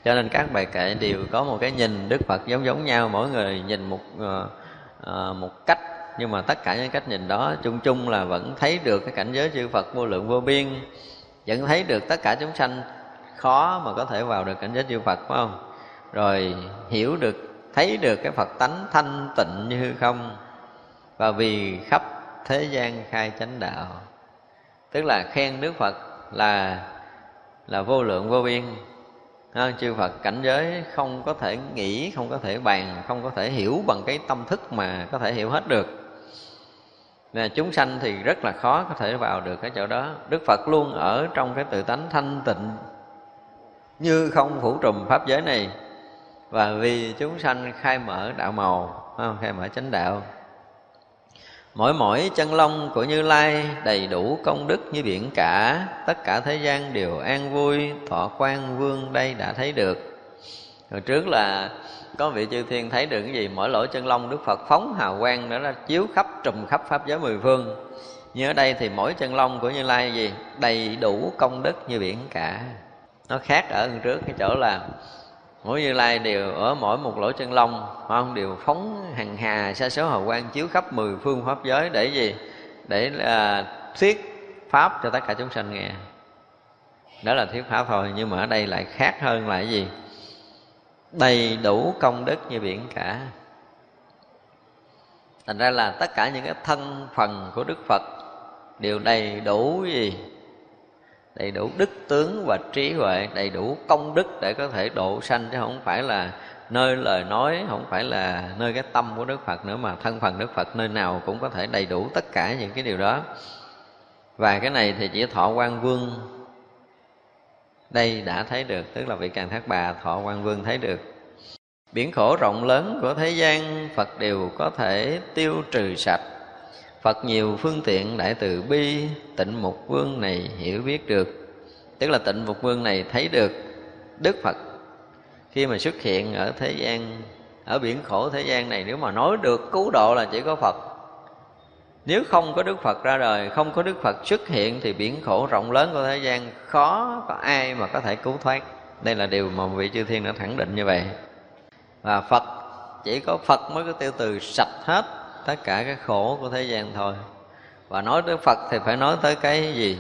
Cho nên các bài kệ đều có một cái nhìn đức phật giống giống nhau. Mỗi người nhìn một uh, một cách. Nhưng mà tất cả những cách nhìn đó chung chung là vẫn thấy được cái cảnh giới chư phật vô lượng vô biên. Vẫn thấy được tất cả chúng sanh khó mà có thể vào được cảnh giới chư phật phải không? Rồi hiểu được thấy được cái phật tánh thanh tịnh như không. Và vì khắp thế gian khai chánh đạo. Tức là khen đức phật là là vô lượng vô biên. À, chư Phật cảnh giới không có thể nghĩ không có thể bàn không có thể hiểu bằng cái tâm thức mà có thể hiểu hết được. Nè, chúng sanh thì rất là khó có thể vào được cái chỗ đó. Đức Phật luôn ở trong cái tự tánh thanh tịnh Như không phủ trùm pháp giới này. Và vì chúng sanh khai mở đạo màu Khai mở chánh đạo Mỗi mỗi chân long của Như Lai đầy đủ công đức như biển cả. Tất cả thế gian đều an vui, Thọ quan vương đây đã thấy được. Hồi trước là có vị chư thiên thấy được cái gì? Mỗi lỗ chân lông đức phật phóng hào quang đó là chiếu khắp, trùm khắp pháp giới mười phương. Như ở đây thì mỗi chân lông của như lai gì? Đầy đủ công đức như biển cả. Nó khác ở trước, cái chỗ là mỗi như lai đều ở mỗi một lỗ chân lông không đều phóng hàng hà sa số hào quang chiếu khắp mười phương pháp giới để gì? Để là thuyết pháp cho tất cả chúng sanh nghe. Đó là thuyết pháp thôi, nhưng mà ở đây lại khác hơn là cái gì? Đầy đủ công đức như biển cả. Thành ra là tất cả những cái thân phần của đức phật đều đầy đủ gì? Đầy đủ đức tướng và trí huệ, đầy đủ công đức để có thể độ sanh, chứ không phải là nơi lời nói, không phải là nơi cái tâm của đức phật nữa mà thân phần đức phật nơi nào cũng có thể đầy đủ tất cả những cái điều đó. Và cái này thì chỉ thọ quan vương đây đã thấy được, tức là vị càng thác bà thọ quan vương thấy được. Biển khổ rộng lớn của thế gian, phật đều có thể tiêu trừ sạch phật nhiều phương tiện đại từ bi, tịnh mục vương này hiểu biết được. Tức là tịnh mục vương này thấy được đức phật. Khi mà xuất hiện ở thế gian, ở biển khổ thế gian này, nếu mà nói được cứu độ là chỉ có phật. Nếu không có đức phật ra đời, không có đức phật xuất hiện thì biển khổ rộng lớn của thế gian khó có ai mà có thể cứu thoát. Đây là điều mà vị chư thiên đã khẳng định như vậy. Và phật, chỉ có phật mới có tiêu từ sạch hết tất cả cái khổ của thế gian thôi và nói tới phật thì phải nói tới cái gì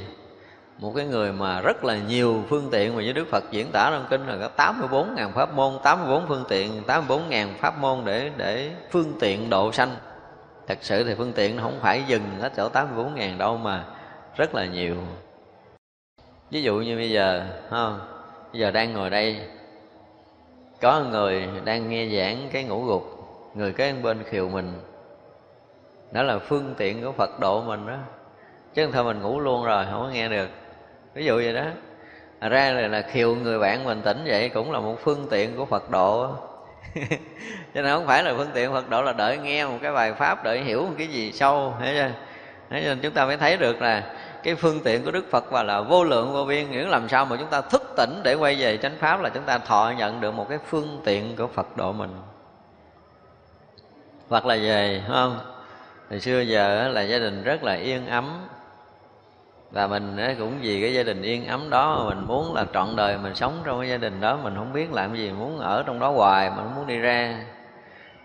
một cái người mà rất là nhiều phương tiện mà với Đức Phật diễn tả trong kinh là có 84 ngàn pháp môn, 84 phương tiện, 84 ngàn pháp môn để để phương tiện độ sanh. Thật sự thì phương tiện không phải dừng ở chỗ 84 ngàn đâu mà rất là nhiều. Ví dụ như bây giờ, không? bây giờ đang ngồi đây có người đang nghe giảng cái ngủ gục người kế bên khiều mình đó là phương tiện của phật độ mình đó. Chứ thôi mình ngủ luôn rồi không có nghe được. Ví dụ vậy đó. À ra là, là khiều người bạn mình tỉnh vậy cũng là một phương tiện của phật độ. Cho nên không phải là phương tiện phật độ là đợi nghe một cái bài pháp đợi hiểu một cái gì sâu thế chưa? Thế nên chúng ta mới thấy được là cái phương tiện của đức phật và là vô lượng vô biên. Nghĩa làm sao mà chúng ta thức tỉnh để quay về chánh pháp là chúng ta thọ nhận được một cái phương tiện của phật độ mình. Hoặc là về không? Hồi xưa giờ là gia đình rất là yên ấm. Và mình cũng vì cái gia đình yên ấm đó mà mình muốn là trọn đời mình sống trong cái gia đình đó. Mình không biết làm gì, muốn ở trong đó hoài mà muốn đi ra.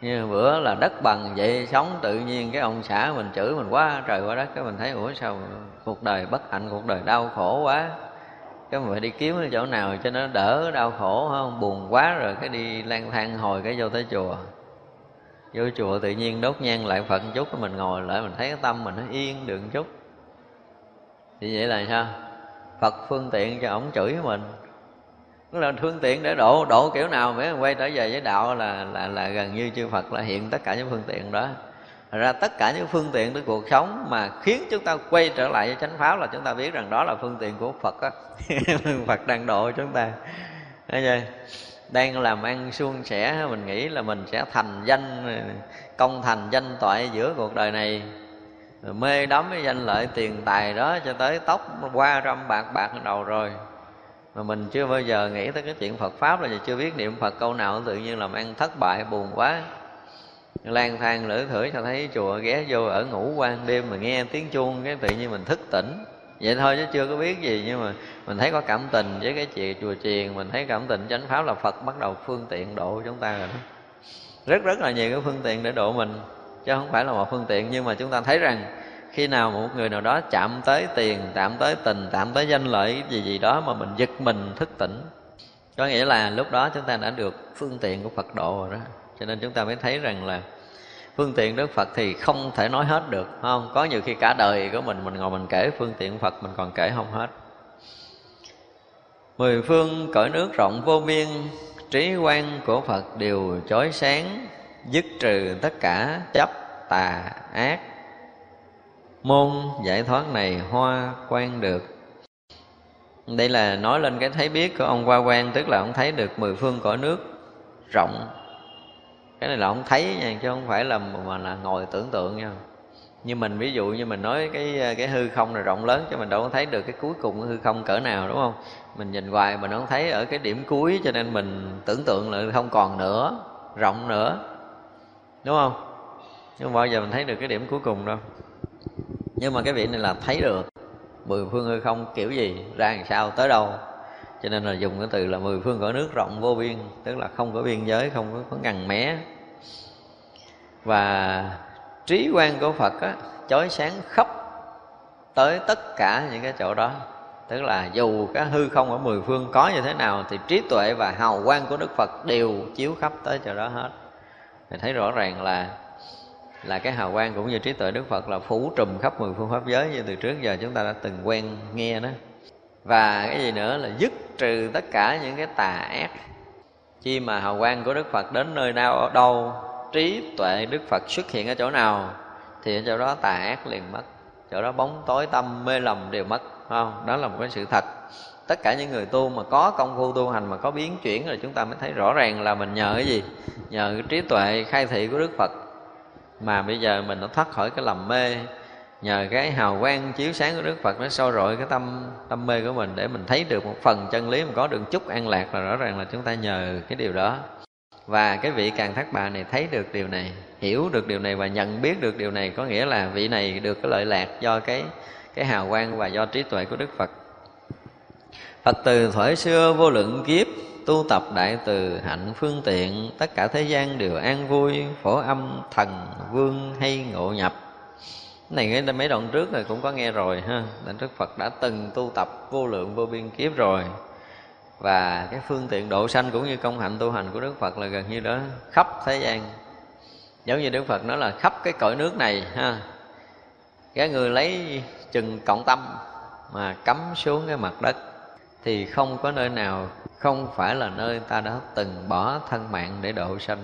Như bữa là đất bằng vậy, sống tự nhiên, cái ông xã mình chửi mình quá, trời quá đất, cái mình thấy, ủa sao cuộc đời bất hạnh, cuộc đời đau khổ quá. Cái mình phải đi kiếm ở chỗ nào cho nó đỡ đau khổ không? Buồn quá rồi cái đi lang thang hồi cái vô tới chùa vô chùa tự nhiên đốt nhang lại phật một chút mình ngồi lại mình thấy cái tâm mình nó yên được một chút. Thì vậy là sao? Phật phương tiện cho ổng chửi mình. Nó là phương tiện để độ độ kiểu nào mới quay trở về với đạo là là là gần như chư Phật là hiện tất cả những phương tiện đó. Ra tất cả những phương tiện của cuộc sống mà khiến chúng ta quay trở lại với chánh pháp là chúng ta biết rằng đó là phương tiện của Phật á. Phật đang độ chúng ta. Thấy chưa? Đang làm ăn suôn sẻ, mình nghĩ là mình sẽ thành danh, công thành danh toại giữa cuộc đời này. Mê đắm cái danh lợi tiền tài đó cho tới tóc qua trăm bạc bạc đầu rồi. Mà mình chưa bao giờ nghĩ tới cái chuyện Phật pháp là chưa biết niệm Phật câu nào, tự nhiên làm ăn thất bại, buồn quá. Lang thang lưỡi thử cho thấy chùa ghé vô ở ngủ quan đêm mà nghe tiếng chuông cái tự nhiên mình thức tỉnh vậy thôi chứ chưa có biết gì, nhưng mà mình thấy có cảm tình với cái chuyện chùa chiền, mình thấy cảm tình chánh pháp là Phật, bắt đầu phương tiện độ chúng ta rồi đó. Rất rất là nhiều cái phương tiện để độ mình, chứ không phải là một phương tiện. Nhưng mà chúng ta thấy rằng khi nào một người nào đó chạm tới tiền, chạm tới tình, chạm tới danh lợi gì gì đó mà mình giật mình, thức tỉnh, có nghĩa là lúc đó chúng ta đã được phương tiện của phật độ rồi đó. Cho nên chúng ta mới thấy rằng là phương tiện đức phật thì không thể nói hết được không? Có nhiều khi cả đời của mình mình ngồi mình kể phương tiện phật, mình còn kể không hết. Mười phương cõi nước rộng vô biên, trí quan của phật đều chói sáng, dứt trừ tất cả chấp, tà, ác. Môn giải thoát này hoa quan được. Đây là nói lên cái thấy biết của ông hoa quan tức là ông thấy được mười phương cõi nước rộng cái này là không thấy nha, chứ không phải là mà là ngồi tưởng tượng nha. Như mình, ví dụ như mình nói cái cái hư không này rộng lớn, chứ mình đâu có thấy được cái cuối cùng cái hư không cỡ nào, đúng không? Mình nhìn hoài mình không thấy ở cái điểm cuối, cho nên mình tưởng tượng là không còn nữa, rộng nữa, đúng không? Nhưng bao giờ mình thấy được cái điểm cuối cùng đâu. Nhưng mà cái vị này là thấy được, mười phương hư không kiểu gì, ra làm sao, tới đâu cho nên là dùng cái từ là mười phương cõi nước rộng vô biên tức là không có biên giới không có, có ngần mé. Và trí quan của phật á chói sáng khắp tới tất cả những cái chỗ đó. Tức là dù cái hư không ở mười phương có như thế nào thì trí tuệ và hào quang của đức phật đều chiếu khắp tới chỗ đó hết. Thì thấy rõ ràng là là cái hào quang cũng như trí tuệ đức phật là phủ trùm khắp mười phương pháp giới như từ trước giờ chúng ta đã từng quen nghe đó và cái gì nữa là dứt trừ tất cả những cái tà ác. Khi mà hào quang của đức phật đến nơi nào ở đâu, trí tuệ đức phật xuất hiện ở chỗ nào, thì ở chỗ đó tà ác liền mất. Chỗ đó bóng tối, tâm, mê lầm đều mất không? Đó là một cái sự thật. Tất cả những người tu mà có công phu tu hành, mà có biến chuyển rồi chúng ta mới thấy rõ ràng là mình nhờ cái gì? Nhờ cái trí tuệ khai thị của đức phật. Mà bây giờ mình đã thoát khỏi cái lầm mê nhờ cái hào quang chiếu sáng của đức phật nó soi rọi cái tâm tâm mê của mình để mình thấy được một phần chân lý mà có được chút an lạc là rõ ràng là chúng ta nhờ cái điều đó. Và cái vị càng thác bà này thấy được điều này, hiểu được điều này và nhận biết được điều này có nghĩa là vị này được cái lợi lạc do cái cái hào quang và do trí tuệ của đức phật. Phật từ thuở xưa vô lượng kiếp, tu tập đại từ, hạnh phương tiện, tất cả thế gian đều an vui, phổ âm, thần, vương, hay ngộ nhập này cái mấy đoạn trước này cũng có nghe rồi, ha. Đại Đức Phật đã từng tu tập vô lượng vô biên kiếp rồi. Và cái phương tiện độ sanh cũng như công hạnh tu hành của Đức Phật là gần như đó, khắp thế gian. Giống như Đức Phật nói là khắp cái cõi nước này, ha. Cái người lấy chừng cộng tâm mà cắm xuống cái mặt đất thì không có nơi nào, không phải là nơi ta đã từng bỏ thân mạng để độ sanh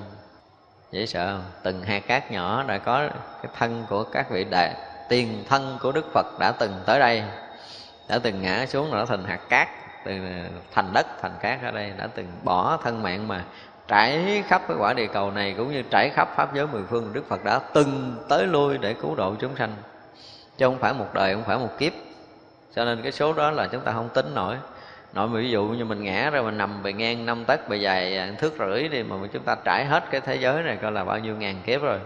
dễ sợ không? Từng hạt cát nhỏ đã có cái thân của các vị đại tiền thân của đức phật đã từng tới đây, đã từng ngã xuống đã thành hạt cát, từ thành đất, thành cát ở đây, đã từng bỏ thân mạng mà trải khắp cái quả địa cầu này cũng như trải khắp pháp giới mười phương, đức phật đã từng tới lui để cứu độ chúng sanh. Chứ không phải một đời, không phải một kiếp. Cho nên cái số đó là chúng ta không tính nổi nội ví dụ như mình ngã rồi mình nằm bề ngang năm tấc bề dài à, thước rưỡi đi mà chúng ta trải hết cái thế giới này coi là bao nhiêu ngàn kiếp rồi.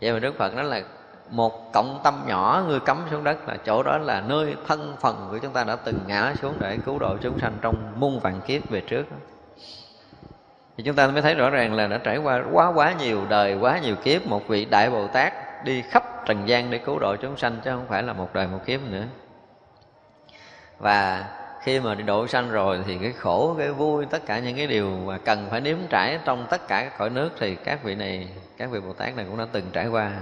Vậy mà đức phật nói là một cộng tâm nhỏ người cắm xuống đất là chỗ đó là nơi thân phần của chúng ta đã từng ngã xuống để cứu độ chúng sanh trong muôn vạn kiếp về trước. Thì chúng ta mới thấy rõ ràng là đã trải qua quá quá nhiều đời, quá nhiều kiếp, một vị đại bồ tát đi khắp trần gian để cứu độ chúng sanh chứ không phải là một đời một kiếp nữa. Và khi mà đi độ sanh rồi thì cái khổ, cái vui, tất cả những cái điều mà cần phải nếm trải trong tất cả các cõi nước thì các vị này, các vị bồ tát này cũng đã từng trải qua.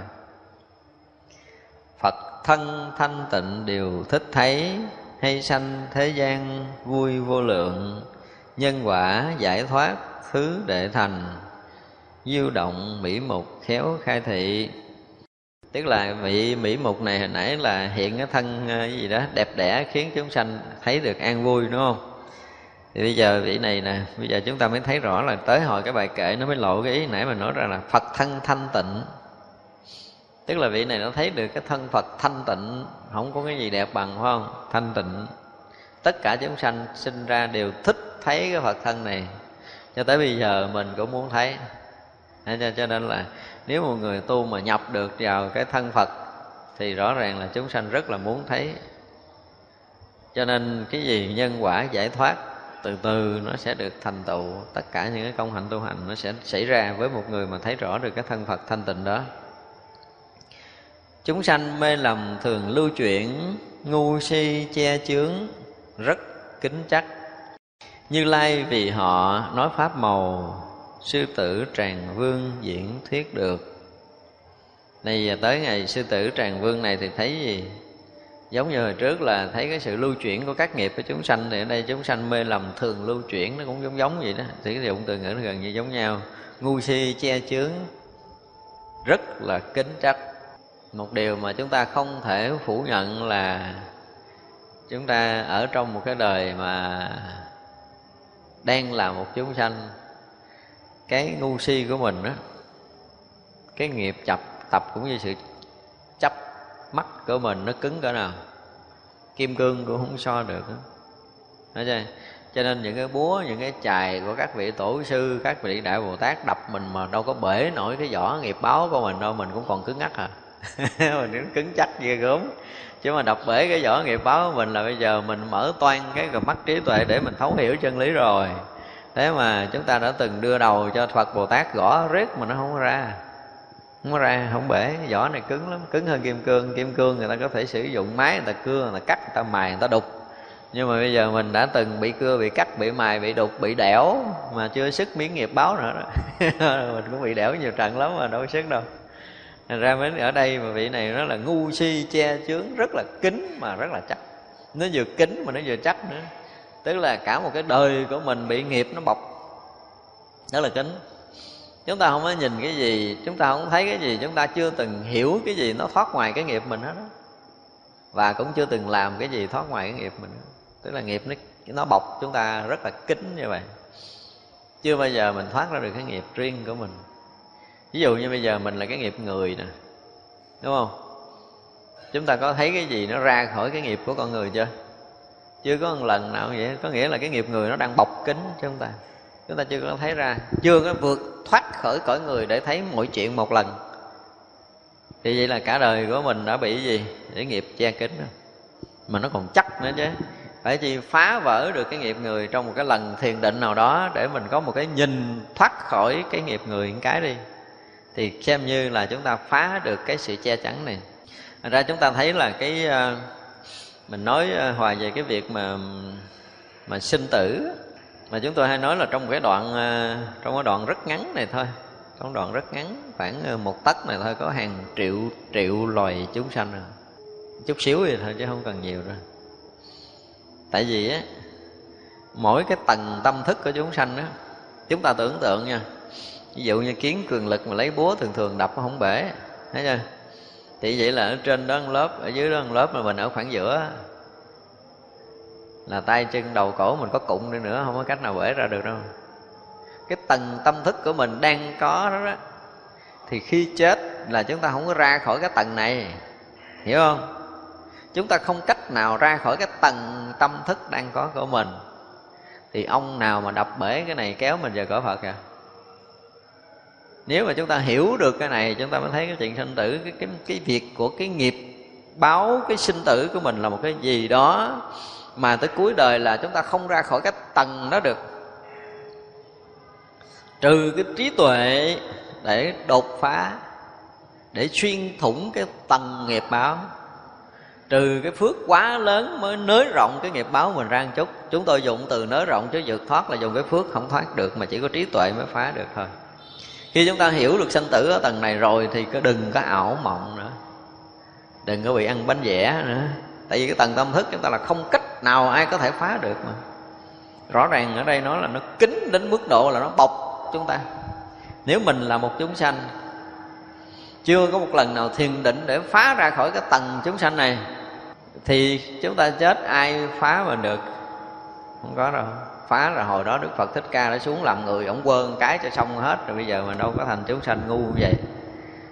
Phật thân thanh tịnh đều thích thấy, hay sanh thế gian vui vô lượng, nhân quả giải thoát, thứ đệ thành, diêu động, mỹ mục, khéo khai thị tức là vị mỹ mục này hồi nãy là hiện cái thân ờ, gì đó đẹp đẽ khiến chúng sanh thấy được an vui, đúng không? Thì bây giờ vị này nè, bây giờ chúng ta mới thấy rõ là tới hồi cái bài kệ nó mới lộ cái ý nãy mà nói ra là phật thân thanh tịnh. Tức là vị này nó thấy được cái thân phật thanh tịnh, không có cái gì đẹp bằng, phải không? Thanh tịnh. Tất cả chúng sanh sinh ra đều thích thấy cái phật thân này. Cho tới bây giờ mình cũng muốn thấy. Cho nên là nếu một người tu mà nhập được vào cái thân phật, thì rõ ràng là chúng sanh rất là muốn thấy. Cho nên cái gì nhân quả giải thoát, từ từ nó sẽ được thành tựu. Tất cả những cái công hạnh tu hành nó sẽ xảy ra với một người mà thấy rõ được cái thân phật thanh tịnh đó. Chúng sanh mê lầm thường lưu chuyển, ngu si, che chướng, rất kính chắc. Như lai vì họ nói pháp màu sư tử tràng vương diễn thuyết được. Này giờ tới ngày sư tử tràng vương này thì thấy gì? Giống như hồi trước là thấy cái sự lưu chuyển của các nghiệp của chúng sanh thì ở đây chúng sanh mê lầm thường lưu chuyển, nó cũng giống giống vậy đó. Thì cái dụng từ ngữ nó gần như giống nhau. Ngu si che chướng, rất là kính trách. Một điều mà chúng ta không thể phủ nhận là chúng ta ở trong một cái đời mà đang là một chúng sanh cái ngu si của mình đó cái nghiệp chập tập cũng như sự chấp mắt của mình nó cứng cỡ nào kim cương cũng không so được đó. Nói chưa? cho nên những cái búa, những cái chài của các vị tổ sư, các vị đại bồ tát đập mình mà đâu có bể nổi cái vỏ nghiệp báo của mình đâu, mình cũng còn cứng ngắc à mình cũng cứng chắc ghê gớm chứ mà đập bể cái vỏ nghiệp báo của mình là bây giờ mình mở toan cái mắt trí tuệ để mình thấu hiểu chân lý rồi thế mà chúng ta đã từng đưa đầu cho phật bồ tát gõ riết mà nó không ra. Không ra, không bể. Vỏ này cứng lắm, cứng hơn kim cương. Kim cương người ta có thể sử dụng máy, người ta cưa, người ta cắt, người ta mài, người ta đục. Nhưng mà bây giờ mình đã từng bị cưa, bị cắt, bị mài, bị đục, bị đẻo mà chưa sức miếng nghiệp báo nữa đó. Mình cũng bị đẻo nhiều trận lắm mà đâu có sức đâu. Thành ra mới ở đây mà vị này nó là ngu si che chướng, rất là kín mà rất là chắc. Nó vừa kín mà nó vừa chắc nữa tức là cả một cái đời của mình bị nghiệp nó bọc. Đó là kính. Chúng ta không có nhìn cái gì, chúng ta không thấy cái gì, chúng ta chưa từng hiểu cái gì nó thoát ngoài cái nghiệp mình hết đó và cũng chưa từng làm cái gì thoát ngoài cái nghiệp mình tức là nghiệp nó nó bọc, chúng ta rất là kín như vậy. Chưa bao giờ mình thoát ra được cái nghiệp riêng của mình. Ví dụ như bây giờ mình là cái nghiệp người nè, đúng không? Chúng ta có thấy cái gì nó ra khỏi cái nghiệp của con người chưa? Chưa có một lần nào vậy. Có nghĩa là cái nghiệp người nó đang bọc kính cho chúng ta? Chúng ta chưa có thấy ra. Chưa có vượt thoát khỏi cõi người để thấy mọi chuyện một lần. Thì vậy là cả đời của mình đã bị gì? Để nghiệp che kính rồi mà nó còn chắc nữa chứ. Phải chi phá vỡ được cái nghiệp người trong một cái lần thiền định nào đó để mình có một cái nhìn thoát khỏi cái nghiệp người một cái đi. Thì xem như là chúng ta phá được cái sự che chắn này. Thành ra chúng ta thấy là cái ờ, mình nói à, hoài về cái việc mà mà sinh tử. Mà chúng tôi hay nói là trong cái đoạn à, trong cái đoạn rất ngắn này thôi. Trong đoạn rất ngắn, khoảng à, một tấc này thôi, có hàng triệu triệu loài chúng sanh rồi. Chút xíu thì thôi chứ không cần nhiều rồi tại vì á, mỗi cái tầng tâm thức của chúng sanh đó chúng ta tưởng tượng nha. Ví dụ như kiến, cường lực mà lấy búa thường thường đập nó không bể, thấy chưa? Thì vậy là ở trên đó một lớp ở dưới đó một lớp mà mình ở khoảng giữa. Là tay chân đầu cổ mình có cụng đi nữa không có cách nào bể ra được đâu. Cái tầng tâm thức của mình đang có đó, đó. Thì khi chết là chúng ta không có ra khỏi cái tầng này. Hiểu không? Chúng ta không cách nào ra khỏi cái tầng tâm thức đang có của mình. Thì ông nào mà đập bể cái này kéo mình về cõi phật kìa nếu mà chúng ta hiểu được cái này, chúng ta mới thấy cái chuyện sinh tử, cái cái cái việc của cái nghiệp báo cái sinh tử của mình là một cái gì đó mà tới cuối đời là chúng ta không ra khỏi cái tầng đó được. Trừ cái trí tuệ để đột phá, để xuyên thủng cái tầng nghiệp báo. Trừ cái phước quá lớn mới nới rộng cái nghiệp báo mình ra một chút. Chúng tôi dùng từ nới rộng chứ vượt thoát là dùng cái phước không thoát được mà chỉ có trí tuệ mới phá được thôi khi chúng ta hiểu được sanh tử ở tầng này rồi thì cứ đừng có ảo mộng nữa. Đừng có bị ăn bánh vẽ nữa. Tại vì cái tầng tâm thức chúng ta là không cách nào ai có thể phá được mà. Rõ ràng ở đây nói là nó kín đến mức độ là nó bọc chúng ta. Nếu mình là một chúng sanh, chưa có một lần nào thiền định để phá ra khỏi cái tầng chúng sanh này, thì chúng ta chết ai phá mà được? Không có đâu phá rồi hồi đó đức phật thích ca đã xuống làm người ổng quơ cái cho xong hết. Rồi bây giờ mình đâu có thành chúng sanh ngu như vậy.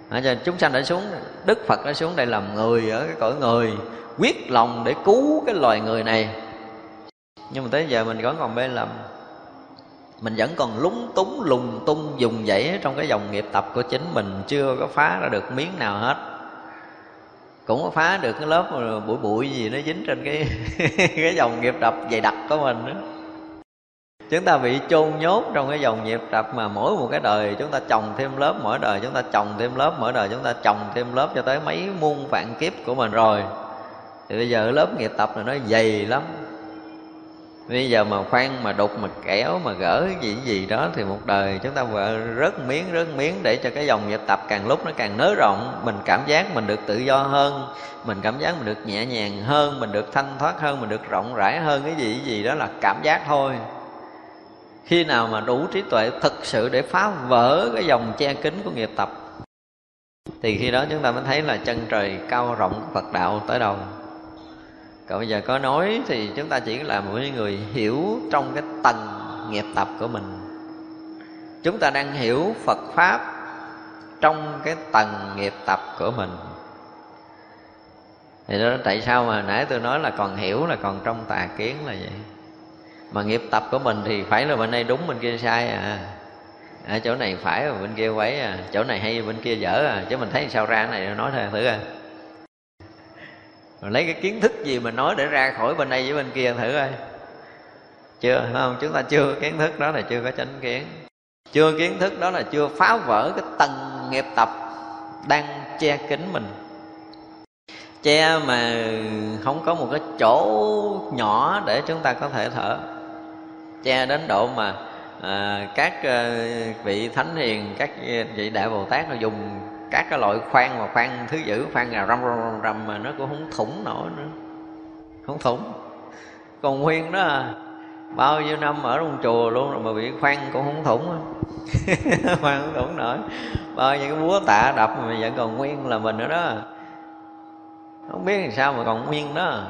À, cho chúng sanh đã xuống đức phật đã xuống đây làm người ở cái cõi người quyết lòng để cứu cái loài người này. Nhưng mà tới giờ mình vẫn còn mê lầm. Mình vẫn còn lúng túng lùng tung dùng dãy trong cái dòng nghiệp tập của chính mình chưa có phá ra được miếng nào hết. Cũng có phá được cái lớp bụi bụi gì nó dính trên cái cái dòng nghiệp tập dày đặc của mình đó chúng ta bị chôn nhốt trong cái dòng nghiệp tập mà mỗi một cái đời chúng ta trồng thêm lớp, mỗi đời chúng ta trồng thêm lớp, mỗi đời chúng ta trồng thêm lớp cho tới mấy muôn vạn kiếp của mình rồi. Thì bây giờ lớp nghiệp tập này nó dày lắm. Bây giờ mà khoan, mà đục, mà kéo, mà gỡ gì gì đó thì một đời chúng ta vừa rớt miếng rớt miếng để cho cái dòng nghiệp tập càng lúc nó càng nới rộng. Mình cảm giác mình được tự do hơn, mình cảm giác mình được nhẹ nhàng hơn, mình được thanh thoát hơn, mình được rộng rãi hơn, cái gì cái gì đó là cảm giác thôi khi nào mà đủ trí tuệ thực sự để phá vỡ cái dòng che kính của nghiệp tập, thì khi đó chúng ta mới thấy là chân trời cao rộng của phật đạo tới đâu. Còn bây giờ có nói thì chúng ta chỉ là một người hiểu trong cái tầng nghiệp tập của mình. Chúng ta đang hiểu phật pháp trong cái tầng nghiệp tập của mình. Thì đó, tại sao mà nãy tôi nói là còn hiểu là còn trong tà kiến là vậy? Mà nghiệp tập của mình thì phải là bên đây đúng, bên kia sai à. Ở chỗ này phải và bên kia quấy à. Chỗ này hay, bên kia dở à. Chứ mình thấy sao ra cái này, nói thôi, thử coi. Rồi lấy cái kiến thức gì mà nói để ra khỏi bên đây với bên kia thử coi. Chưa không? Chúng ta chưa kiến thức, đó là chưa có chánh kiến. Chưa kiến thức, đó là chưa phá vỡ cái tầng nghiệp tập đang che kín mình. Che mà không có một cái chỗ nhỏ để chúng ta có thể thở che đến độ mà à, các à, vị thánh hiền các vị đại bồ tát nó dùng các cái loại khoan mà khoan thứ dữ khoan là râm râm râm râm mà nó cũng không thủng nổi nữa. Không thủng. Còn nguyên đó à, bao nhiêu năm ở trong chùa luôn rồi mà bị khoan cũng không thủng khoan không thủng nổi. Bao nhiêu cái búa tạ đập mà vẫn còn nguyên là mình nữa đó. Không biết làm sao mà còn nguyên đó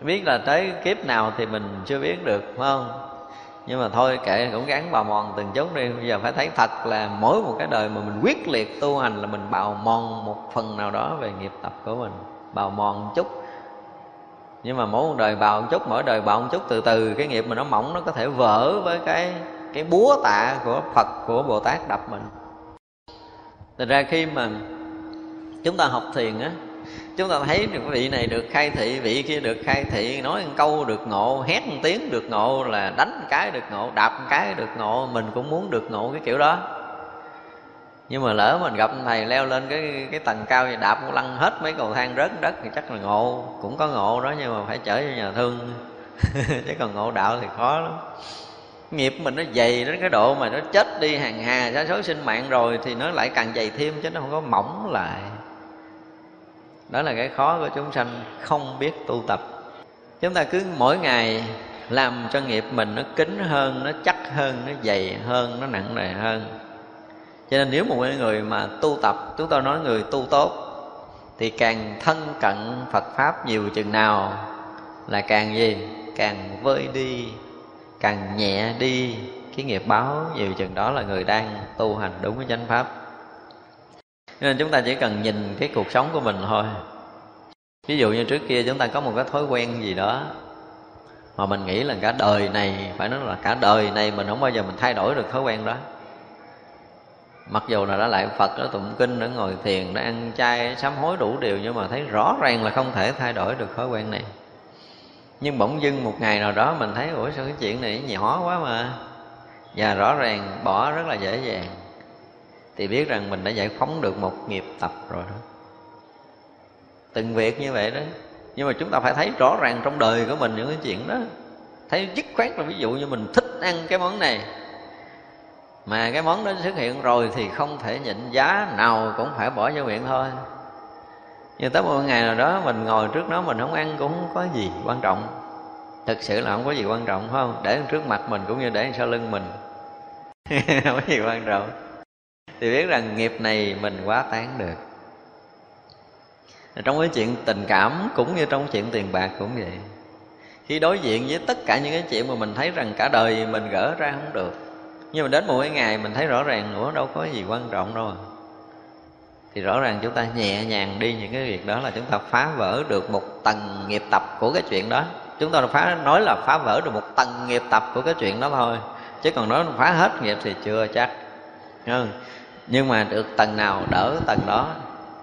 biết là tới kiếp nào thì mình chưa biết được, phải không? Nhưng mà thôi, kệ, cũng gắn bào mòn từng chút đi. Bây giờ phải thấy thật là mỗi một cái đời mà mình quyết liệt tu hành là mình bào mòn một phần nào đó về nghiệp tập của mình. Bào mòn một chút. Nhưng mà mỗi một đời bào một chút, mỗi đời bào một chút, từ từ cái nghiệp mà nó mỏng nó có thể vỡ với cái cái búa tạ của phật, của bồ tát đập mình. Thật ra khi mà chúng ta học thiền á chúng ta thấy được vị này được khai thị, vị kia được khai thị, nói một câu được ngộ, hét một tiếng được ngộ, là đánh một cái được ngộ, đạp một cái được ngộ, mình cũng muốn được ngộ cái kiểu đó. Nhưng mà lỡ mình gặp thầy leo lên cái cái tầng cao thì đạp lăn hết mấy cầu thang rớt đất thì chắc là ngộ, cũng có ngộ đó, nhưng mà phải chở cho nhà thương. Chứ còn ngộ đạo thì khó lắm. Nghiệp mình nó dày đến cái độ mà nó chết đi hàng hà sa số sinh mạng rồi thì nó lại càng dày thêm, chứ nó không có mỏng lại đó là cái khó của chúng sanh, không biết tu tập. Chúng ta cứ mỗi ngày làm cho nghiệp mình nó kín hơn, nó chắc hơn, nó dày hơn, nó nặng nề hơn. Cho nên nếu một người mà tu tập, chúng ta nói người tu tốt, thì càng thân cận phật pháp nhiều chừng nào là càng gì? Càng vơi đi, càng nhẹ đi. Cái nghiệp báo nhiều chừng đó là người đang tu hành đúng với chánh pháp nên chúng ta chỉ cần nhìn cái cuộc sống của mình thôi. Ví dụ như trước kia chúng ta có một cái thói quen gì đó mà mình nghĩ là cả đời này, phải nói là cả đời này mình không bao giờ mình thay đổi được thói quen đó. Mặc dù là đã lại phật, đã tụng kinh, đã ngồi thiền, đã ăn chay sám hối đủ điều nhưng mà thấy rõ ràng là không thể thay đổi được thói quen này. Nhưng bỗng dưng một ngày nào đó mình thấy, ủa, sao cái chuyện này nhỏ quá mà? Và rõ ràng bỏ rất là dễ dàng thì biết rằng mình đã giải phóng được một nghiệp tập rồi đó. Từng việc như vậy đó. Nhưng mà chúng ta phải thấy rõ ràng trong đời của mình những cái chuyện đó. Thấy dứt khoát là ví dụ như mình thích ăn cái món này. Mà cái món đó xuất hiện rồi thì không thể nhịn, giá nào cũng phải bỏ vô miệng thôi. Nhưng tới một ngày nào đó mình ngồi trước nó mình không ăn cũng không có gì quan trọng. Thực sự là không có gì quan trọng, phải không? Để trước mặt mình cũng như để sau lưng mình. Không có gì quan trọng thì biết rằng nghiệp này mình quá tán được trong cái chuyện tình cảm cũng như trong chuyện tiền bạc cũng vậy khi đối diện với tất cả những cái chuyện mà mình thấy rằng cả đời mình gỡ ra không được, nhưng mà đến một cái ngày mình thấy rõ ràng nữa đâu có gì quan trọng đâu à. thì rõ ràng chúng ta nhẹ nhàng đi những cái việc đó là chúng ta phá vỡ được một tầng nghiệp tập của cái chuyện đó chúng ta phá, nói là phá vỡ được một tầng nghiệp tập của cái chuyện đó thôi, chứ còn nói phá hết nghiệp thì chưa chắc không? Nhưng mà được tầng nào đỡ tầng đó.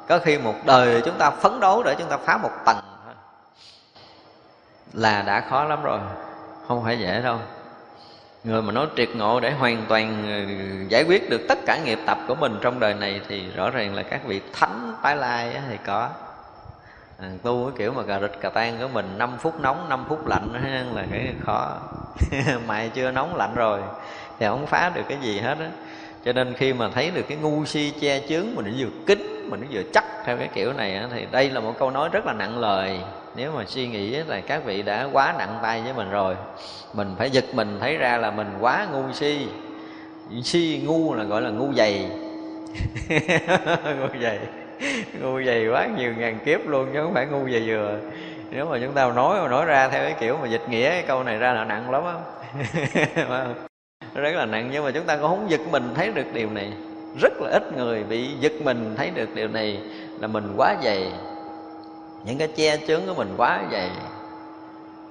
Có khi một đời chúng ta phấn đấu để chúng ta phá một tầng thôi. Là đã khó lắm rồi. Không phải dễ đâu. Người mà nói triệt ngộ để hoàn toàn ờ, giải quyết được tất cả nghiệp tập của mình trong đời này thì rõ ràng là các vị thánh tái lai thì có. À, tu cái kiểu mà cà rịch cà tan của mình 5 phút nóng 5 phút lạnh là cái khó. Mày chưa nóng lạnh rồi thì không phá được cái gì hết á cho nên khi mà thấy được cái ngu si che chướng mà nó vừa kín mà nó vừa chắc theo cái kiểu này thì đây là một câu nói rất là nặng lời. Nếu mà suy nghĩ là các vị đã quá nặng tay với mình rồi, mình phải giật mình thấy ra là mình quá ngu si. Si ngu là gọi là ngu dày. Ngu dày. Ngu dày quá nhiều ngàn kiếp luôn chứ không phải ngu dày vừa. Nếu mà chúng ta nói mà nói ra theo cái kiểu mà dịch nghĩa, cái câu này ra là nặng lắm á. rất là nặng nhưng mà chúng ta cũng không giật mình thấy được điều này. Rất là ít người bị giật mình thấy được điều này là mình quá dày. Những cái che chướng của mình quá dày.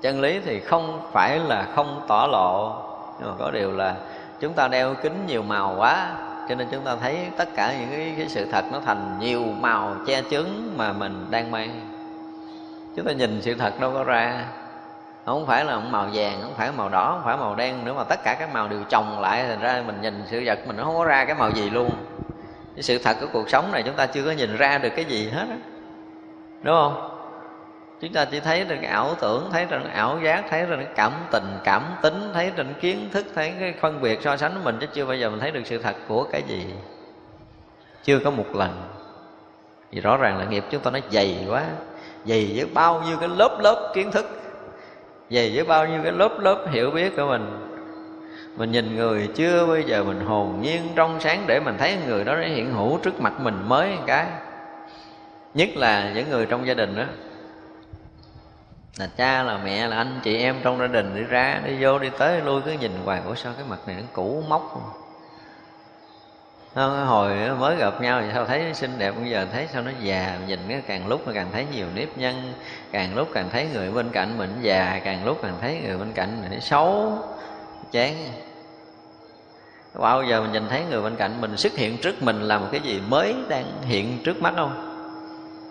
Chân lý thì không phải là không tỏ lộ nhưng mà có điều là chúng ta đeo kính nhiều màu quá cho nên chúng ta thấy tất cả những cái, cái sự thật nó thành nhiều màu che chướng mà mình đang mang. Chúng ta nhìn sự thật đâu có ra không phải là màu vàng, không phải màu đỏ, không phải màu đen nữa, mà tất cả các màu đều chồng lại. Thành ra mình nhìn sự vật mình không có ra cái màu gì luôn. Cái sự thật của cuộc sống này chúng ta chưa có nhìn ra được cái gì hết đó. đúng không? Chúng ta chỉ thấy được cái ảo tưởng, thấy trên ảo giác, thấy trên cảm tình, cảm tính, thấy trên kiến thức, thấy cái phân biệt so sánh của mình, chứ chưa bao giờ mình thấy được sự thật của cái gì. Chưa có một lần. Vì rõ ràng là nghiệp chúng ta nó dày quá, dày với bao nhiêu cái lớp lớp kiến thức dày với bao nhiêu cái lớp lớp hiểu biết của mình. Mình nhìn người chưa bây giờ mình hồn nhiên trong sáng để mình thấy người đó nó hiện hữu trước mặt mình mới một cái. Nhất là những người trong gia đình đó. Là cha, là mẹ, là anh, chị em trong gia đình đi ra, đi vô, đi tới, lui, cứ nhìn hoài của sao cái mặt này nó cũ mốc không, hồi mới gặp nhau thì sao thấy xinh đẹp bây giờ thấy sao nó già nhìn cái càng lúc nó càng thấy nhiều nếp nhăn càng lúc càng thấy người bên cạnh mình già càng lúc càng thấy người bên cạnh mình xấu chán. Bao giờ mình nhìn thấy người bên cạnh mình xuất hiện trước mình là một cái gì mới đang hiện trước mắt không?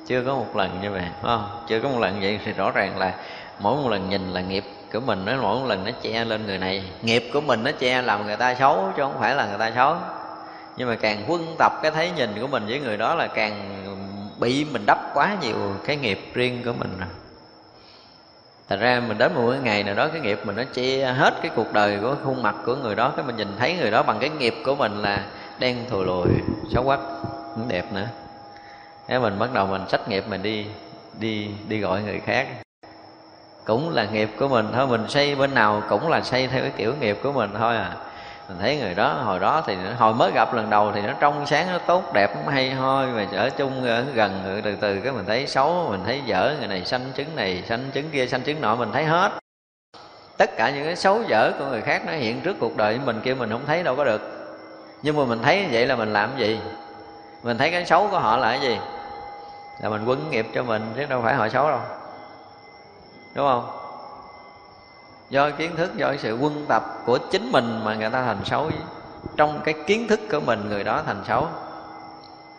Chưa có một lần như vậy không? Chưa có một lần vậy thì rõ ràng là mỗi một lần nhìn là nghiệp của mình nó mỗi một lần nó che lên người này nghiệp của mình nó che làm người ta xấu chứ không phải là người ta xấu nhưng mà càng quân tập cái thấy nhìn của mình với người đó là càng bị mình đắp quá nhiều cái nghiệp riêng của mình rồi. Thật ra mình đến một cái ngày nào đó cái nghiệp mình nó che hết cái cuộc đời của khuôn mặt của người đó Cái mình nhìn thấy người đó bằng cái nghiệp của mình là đen thùi lùi, xấu quắc, không đẹp nữa. Thế mình bắt đầu mình trách nghiệp mình đi đi đi gọi người khác. Cũng là nghiệp của mình thôi, mình xây bên nào cũng là xây theo cái kiểu nghiệp của mình thôi à mình thấy người đó, hồi đó thì hồi mới gặp lần đầu thì nó trong sáng nó tốt, đẹp, nó hay hoi, mà ở chung, ở gần từ từ cái mình thấy xấu, mình thấy dở, người này xanh trứng này xanh trứng kia xanh trứng nọ, mình thấy hết. Tất cả những cái xấu dở của người khác nó hiện trước cuộc đời mình kia mình không thấy đâu có được. Nhưng mà mình thấy vậy là mình làm gì? Mình thấy cái xấu của họ là cái gì? Là mình quấn nghiệp cho mình, chứ đâu phải họ xấu đâu. Đúng không? Do kiến thức, do sự quân tập của chính mình mà người ta thành xấu. Trong cái kiến thức của mình, người đó thành xấu.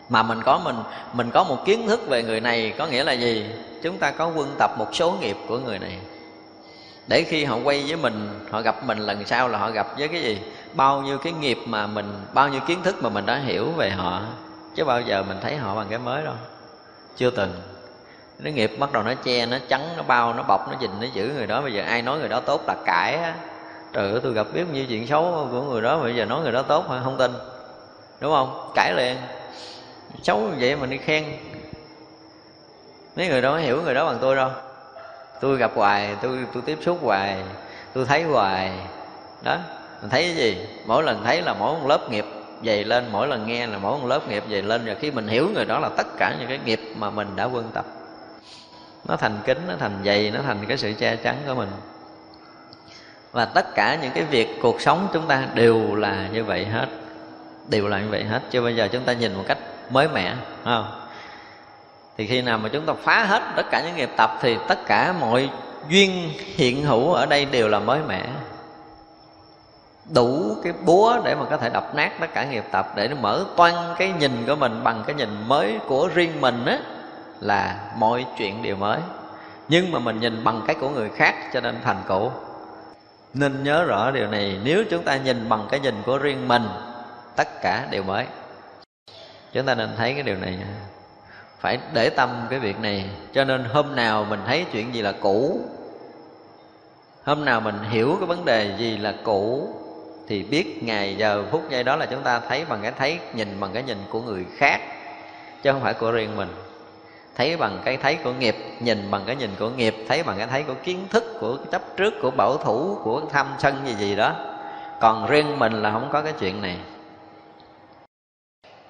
Mà mình có mình mình có một kiến thức về người này có nghĩa là gì? Chúng ta có quân tập một số nghiệp của người này. Để khi họ quay với mình, họ gặp mình lần sau là họ gặp với cái gì? Bao nhiêu cái nghiệp mà mình, bao nhiêu kiến thức mà mình đã hiểu về họ. Chứ bao giờ mình thấy họ bằng cái mới đâu. Chưa từng nó nghiệp bắt đầu nó che, nó trắng, nó bao, nó bọc, nó nhìn, nó giữ người đó. Bây giờ ai nói người đó tốt là cãi á. Trời ơi, tôi gặp biết nhiêu chuyện xấu của người đó bây giờ nói người đó tốt mà không tin. Đúng không? Cãi liền. Xấu như vậy mà đi khen. Mấy người đó hiểu người đó bằng tôi đâu. Tôi gặp hoài, tôi tôi tiếp xúc hoài, tôi thấy hoài. Đó, mình thấy cái gì? Mỗi lần thấy là mỗi một lớp nghiệp dày lên, mỗi lần nghe là mỗi một lớp nghiệp dày lên. Rồi khi mình hiểu người đó là tất cả những cái nghiệp mà mình đã quân tập nó thành kính, nó thành dày, nó thành cái sự che chắn của mình. Và tất cả những cái việc cuộc sống chúng ta đều là như vậy hết. Đều là như vậy hết. Chứ bây giờ chúng ta nhìn một cách mới mẻ không? Thì khi nào mà chúng ta phá hết tất cả những nghiệp tập thì tất cả mọi duyên hiện hữu ở đây đều là mới mẻ. Đủ cái búa để mà có thể đập nát tất cả nghiệp tập, để nó mở toan cái nhìn của mình bằng cái nhìn mới của riêng mình á là mọi chuyện đều mới. Nhưng mà mình nhìn bằng cái của người khác cho nên thành cũ. Nên nhớ rõ điều này, nếu chúng ta nhìn bằng cái nhìn của riêng mình, tất cả đều mới. Chúng ta nên thấy cái điều này, phải để tâm cái việc này. Cho nên hôm nào mình thấy chuyện gì là cũ, hôm nào mình hiểu cái vấn đề gì là cũ, thì biết ngày giờ phút giây đó là chúng ta thấy bằng cái thấy, nhìn bằng cái nhìn của người khác, chứ không phải của riêng mình thấy bằng cái thấy của nghiệp, nhìn bằng cái nhìn của nghiệp, thấy bằng cái thấy của kiến thức, của chấp trước, của bảo thủ, của tham sân gì gì đó. Còn riêng mình là không có cái chuyện này.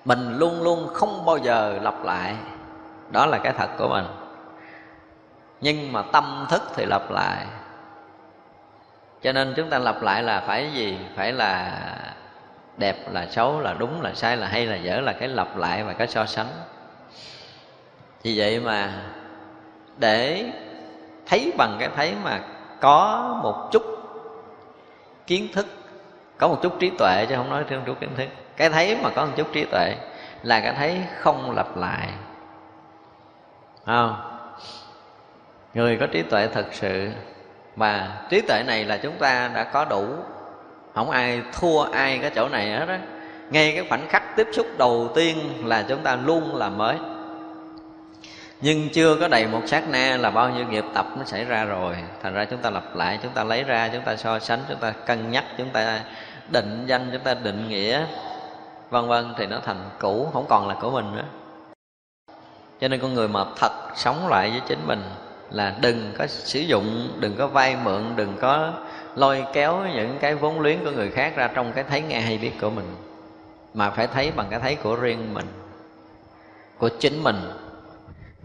Mình luôn luôn không bao giờ lặp lại. Đó là cái thật của mình. Nhưng mà tâm thức thì lặp lại. Cho nên chúng ta lặp lại là phải gì? Phải là đẹp là xấu, là đúng là sai, là hay là dở là cái lặp lại và cái so sánh vì vậy mà để thấy bằng cái thấy mà có một chút kiến thức, có một chút trí tuệ chứ không nói thêm chút kiến thức. Cái thấy mà có một chút trí tuệ là cái thấy không lặp lại. Không? Người có trí tuệ thật sự mà trí tuệ này là chúng ta đã có đủ. Không ai thua ai cái chỗ này hết á. Ngay cái khoảnh khắc tiếp xúc đầu tiên là chúng ta luôn là mới nhưng chưa có đầy một sát na là bao nhiêu nghiệp tập nó xảy ra rồi. Thành ra chúng ta lặp lại, chúng ta lấy ra, chúng ta so sánh, chúng ta cân nhắc, chúng ta định danh, chúng ta định nghĩa, vân vân, thì nó thành cũ, không còn là của mình nữa. Cho nên con người mà thật sống lại với chính mình là đừng có sử dụng, đừng có vay mượn, đừng có lôi kéo những cái vốn liếng của người khác ra trong cái thấy nghe hay biết của mình, mà phải thấy bằng cái thấy của riêng mình, của chính mình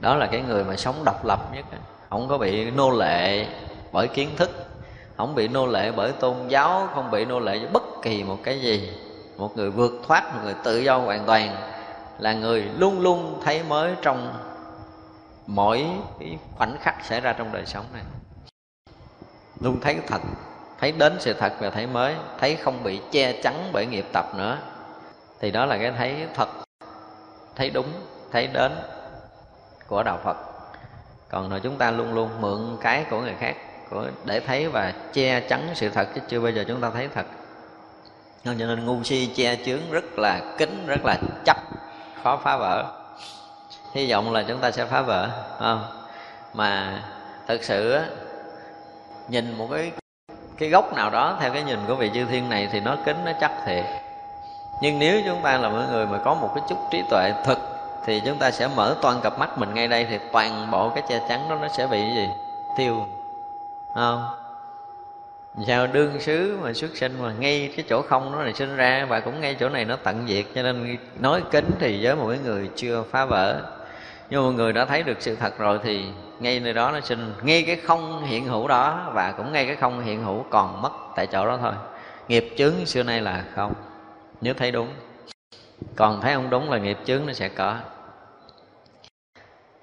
đó là cái người mà sống độc lập nhất không có bị nô lệ bởi kiến thức, không bị nô lệ bởi tôn giáo, không bị nô lệ với bất kỳ một cái gì. Một người vượt thoát, một người tự do hoàn toàn là người luôn luôn thấy mới trong mỗi cái khoảnh khắc xảy ra trong đời sống này. Luôn thấy thật, thấy đến sự thật và thấy mới, thấy không bị che chắn bởi nghiệp tập nữa. Thì đó là cái thấy thật, thấy đúng, thấy đến của đạo phật. Còn rồi chúng ta luôn luôn mượn cái của người khác của để thấy và che chắn sự thật chứ chưa bao giờ chúng ta thấy thật. Cho nên ngu si che chướng rất là kín rất là chắc khó phá vỡ. Hy vọng là chúng ta sẽ phá vỡ không? Mà thực sự nhìn một cái cái gốc nào đó theo cái nhìn của vị chư thiên này thì nó kín, nó chắc thiệt. Nhưng nếu chúng ta là mọi người mà có một cái chút trí tuệ thực thì chúng ta sẽ mở toàn cặp mắt mình ngay đây thì toàn bộ cái che chắn đó nó sẽ bị gì? Tiêu. Không? Sao đương xứ mà xuất sinh mà ngay cái chỗ không nó này sinh ra và cũng ngay chỗ này nó tận diệt, cho nên nói kính thì với một cái người chưa phá vỡ. Nhưng mà người đã thấy được sự thật rồi thì ngay nơi đó nó sinh ngay cái không hiện hữu đó và cũng ngay cái không hiện hữu còn mất tại chỗ đó thôi. Nghiệp chướng xưa nay là không. Nếu thấy đúng còn thấy không đúng là nghiệp chướng nó sẽ có.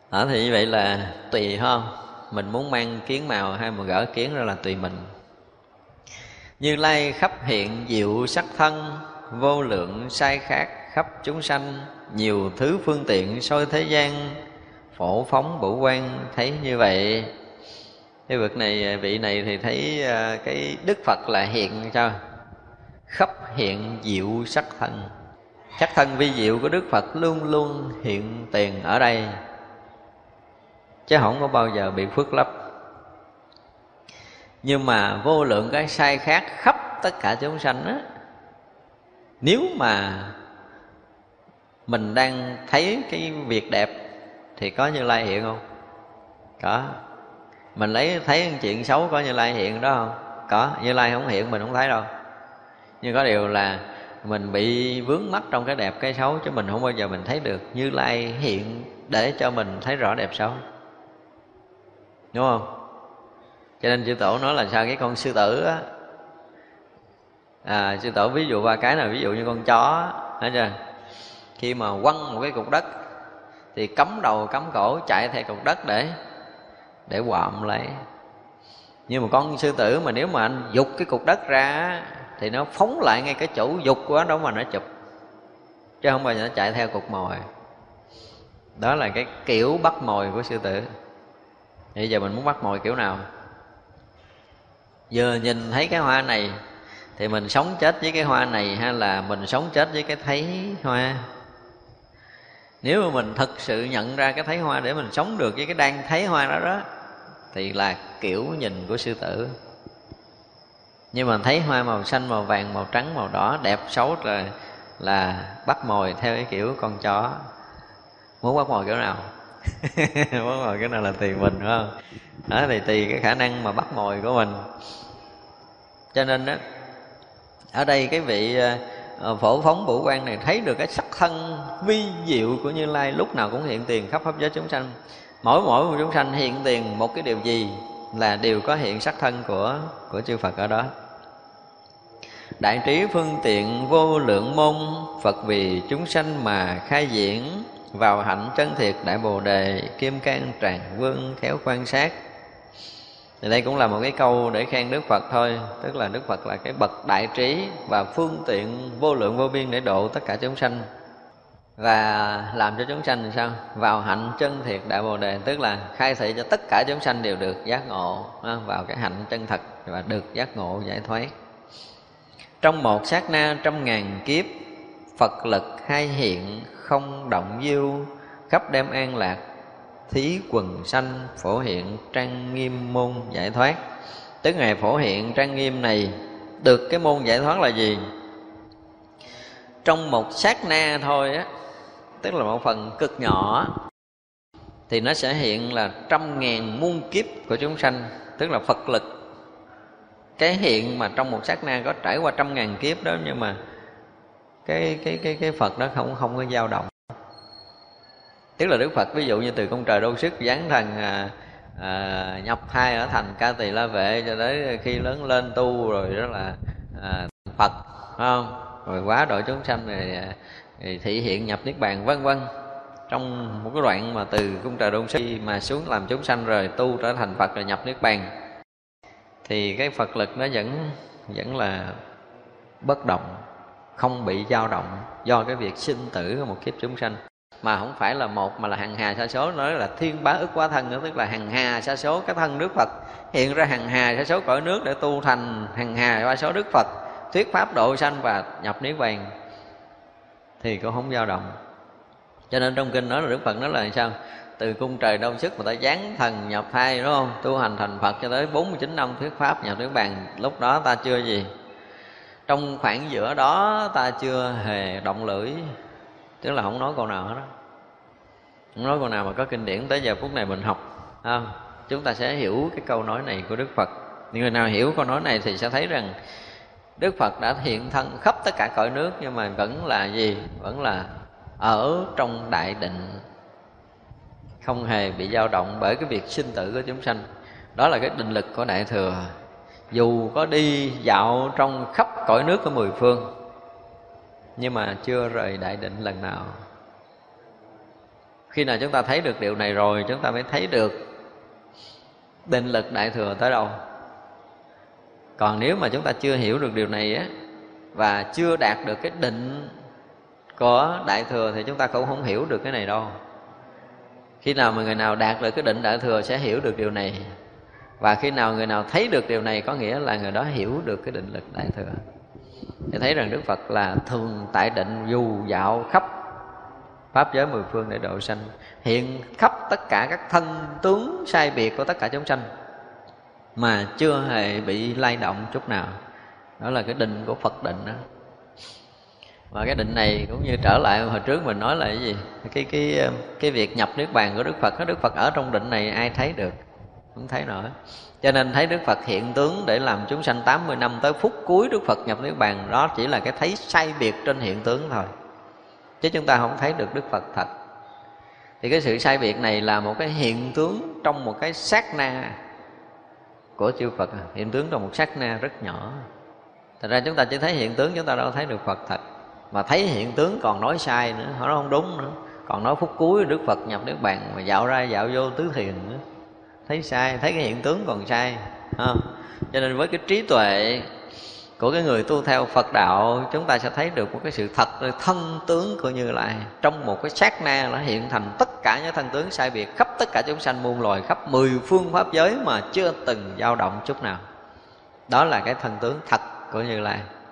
Ở thì như vậy là tùy không? Mình muốn mang kiến màu hay mà gỡ kiến ra là tùy mình. Như lai khắp hiện diệu sắc thân, vô lượng sai khác khắp chúng sanh, nhiều thứ phương tiện soi thế gian, phổ phóng bổ quan thấy như vậy. Cái vực này, vị này thì thấy à, cái đức phật là hiện sao? Khắp hiện diệu sắc thân. Chắc thân vi diệu của đức phật luôn luôn hiện tiền ở đây. Chứ không có bao giờ bị phước lấp. Nhưng mà vô lượng cái sai khác khắp tất cả chúng sanh á, nếu mà mình đang thấy cái việc đẹp thì có như lai hiện không? Có. Mình lấy thấy chuyện xấu có như lai hiện đó không? Có. Như lai không hiện, mình không thấy đâu. Nhưng có điều là mình bị vướng mắc trong cái đẹp cái xấu chứ mình không bao giờ mình thấy được như lai hiện để cho mình thấy rõ đẹp xấu. Đúng không? Cho nên chư tổ nói là sao cái con sư tử á? À, sư tổ ví dụ ba cái là ví dụ như con chó thấy chưa? Khi mà quăng một cái cục đất thì cắm đầu cắm cổ chạy theo cục đất để để quạm lấy nhưng mà con sư tử mà nếu mà anh dục cái cục đất ra thì nó phóng lại ngay cái chỗ dục của nó đó mà nó chụp. Chứ không bao giờ nó chạy theo cục mồi. Đó là cái kiểu bắt mồi của sư tử. Bây giờ mình muốn bắt mồi kiểu nào? Vừa nhìn thấy cái hoa này thì mình sống chết với cái hoa này hay là mình sống chết với cái thấy hoa? Nếu mà mình thật sự nhận ra cái thấy hoa để mình sống được với cái đang thấy hoa đó đó, thì là kiểu nhìn của sư tử nhưng mà thấy hoa màu xanh, màu vàng, màu trắng, màu đỏ đẹp xấu là là bắt mồi theo cái kiểu con chó. Muốn bắt mồi kiểu nào? Muốn mồi kiểu nào là tùy mình đúng không? Đó, thì tùy cái khả năng mà bắt mồi của mình. Cho nên đó ở đây cái vị ờ, phổ phóng vũ quan này thấy được cái sắc thân vi diệu của như lai, lúc nào cũng hiện tiền khắp pháp giới chúng sanh. Mỗi mỗi một chúng sanh hiện tiền một cái điều gì là đều có hiện sắc thân của của chư Phật ở đó. Đại trí phương tiện vô lượng môn, Phật vì chúng sanh mà khai diễn, Vào hạnh chân thiệt đại bồ đề, Kim can tràng vương khéo quan sát. Thì đây cũng là một cái câu để khen Đức Phật thôi, Tức là Đức Phật là cái bậc đại trí Và phương tiện vô lượng vô biên để độ tất cả chúng sanh. Và làm cho chúng sanh làm sao? Vào hạnh chân thiệt đại bồ đề, Tức là khai thị cho tất cả chúng sanh đều được giác ngộ à, Vào cái hạnh chân thật và được giác ngộ giải thoát. Trong một sát na trăm ngàn kiếp, Phật lực hai hiện không động diêu Khắp đem an lạc, thí quần sanh phổ hiện trang nghiêm môn giải thoát. Tức ngày phổ hiện trang nghiêm này, được cái môn giải thoát là gì? Trong một sát na thôi á, tức là một phần cực nhỏ, thì nó sẽ hiện là trăm ngàn muôn kiếp của chúng sanh, tức là phật lực cái hiện mà trong một sát na có trải qua trăm ngàn kiếp đó nhưng mà cái cái cái cái phật đó không không có dao động. Tức là đức phật ví dụ như từ công trời đô sức giáng thần à, à, nhập thai ở thành ca tỳ la vệ cho đến khi lớn lên tu rồi đó là à, phật không? Rồi quá đội chúng sanh rồi, à, thì thị hiện nhập niết bàn vân vân. Trong một cái đoạn mà từ cung trời đôn sức mà xuống làm chúng sanh rồi tu trở thành phật rồi nhập niết bàn thì cái phật lực nó vẫn vẫn là bất động, không bị dao động do cái việc sinh tử của một kiếp chúng sanh. Mà không phải là một mà là hằng hà sa số, nói là thiên bá ức quá thân nữa, tức là hằng hà sa số, cái thân đức phật hiện ra hằng hà sa số cõi nước để tu thành hằng hà sa số đức phật, thuyết pháp độ sanh và nhập niết bàn, thì cũng không dao động. Cho nên trong kinh nói là đức phật nói là sao? Từ cung trời đông sức mà ta dán thần nhập thai đúng không? Tu hành thành phật cho tới 49 năm thuyết pháp nhập nước bàn. Lúc đó ta chưa gì? Trong khoảng giữa đó ta chưa hề động lưỡi. Tức là không nói câu nào hết đó không nói câu nào mà có kinh điển. Tới giờ phút này mình học à, chúng ta sẽ hiểu cái câu nói này của đức phật. Những người nào hiểu câu nói này thì sẽ thấy rằng đức phật đã hiện thân khắp tất cả cõi nước nhưng mà vẫn là gì? Vẫn là ở trong đại định không hề bị dao động bởi cái việc sinh tử của chúng sanh. Đó là cái định lực của đại thừa. Dù có đi dạo trong khắp cõi nước của mười phương, nhưng mà chưa rời đại định lần nào. Khi nào chúng ta thấy được điều này rồi, chúng ta mới thấy được định lực đại thừa tới đâu. Còn nếu mà chúng ta chưa hiểu được điều này á, và chưa đạt được cái định của đại thừa thì chúng ta cũng không hiểu được cái này đâu khi nào mà người nào đạt được cái định đại thừa sẽ hiểu được điều này. Và khi nào người nào thấy được điều này, có nghĩa là người đó hiểu được cái định lực đại thừa. Thì thấy rằng đức phật là thường tại định dù dạo khắp pháp giới mười phương để độ sanh. Hiện khắp tất cả các thân tướng sai biệt của tất cả chúng sanh mà chưa hề bị lay động chút nào. Đó là cái định của phật định đó và cái định này cũng như trở lại, hồi trước mình nói là cái gì? Cái cái cái việc nhập niết bàn của đức phật đó đức phật ở trong định này ai thấy được? Không thấy nổi. Cho nên thấy Đức Phật hiện tướng để làm chúng sanh 80 năm tới phút cuối Đức Phật nhập Niết Bàn, đó chỉ là cái thấy sai biệt trên hiện tướng thôi. Chứ chúng ta không thấy được Đức Phật thật. Thì cái sự sai biệt này là một cái hiện tướng trong một cái sát na của chư Phật à. hiện tướng trong một sát na rất nhỏ. Thật ra chúng ta chỉ thấy hiện tướng, chúng ta đâu thấy được Phật thật. Mà thấy hiện tướng còn nói sai nữa, nó không đúng nữa. Còn nói phút cuối Đức Phật nhập Niết Bàn mà dạo ra dạo vô tứ thiền nữa. Thấy sai thấy cái hiện tướng còn sai không? cho nên với cái trí tuệ của cái người tu theo Phật đạo chúng ta sẽ thấy được một cái sự thật thân tướng của Như Lai. Trong một cái sát na nó hiện thành tất cả những thân tướng sai biệt khắp tất cả chúng sanh muôn loài khắp mười phương pháp giới mà chưa từng dao động chút nào. Đó là cái thân tướng thật của Như Lai.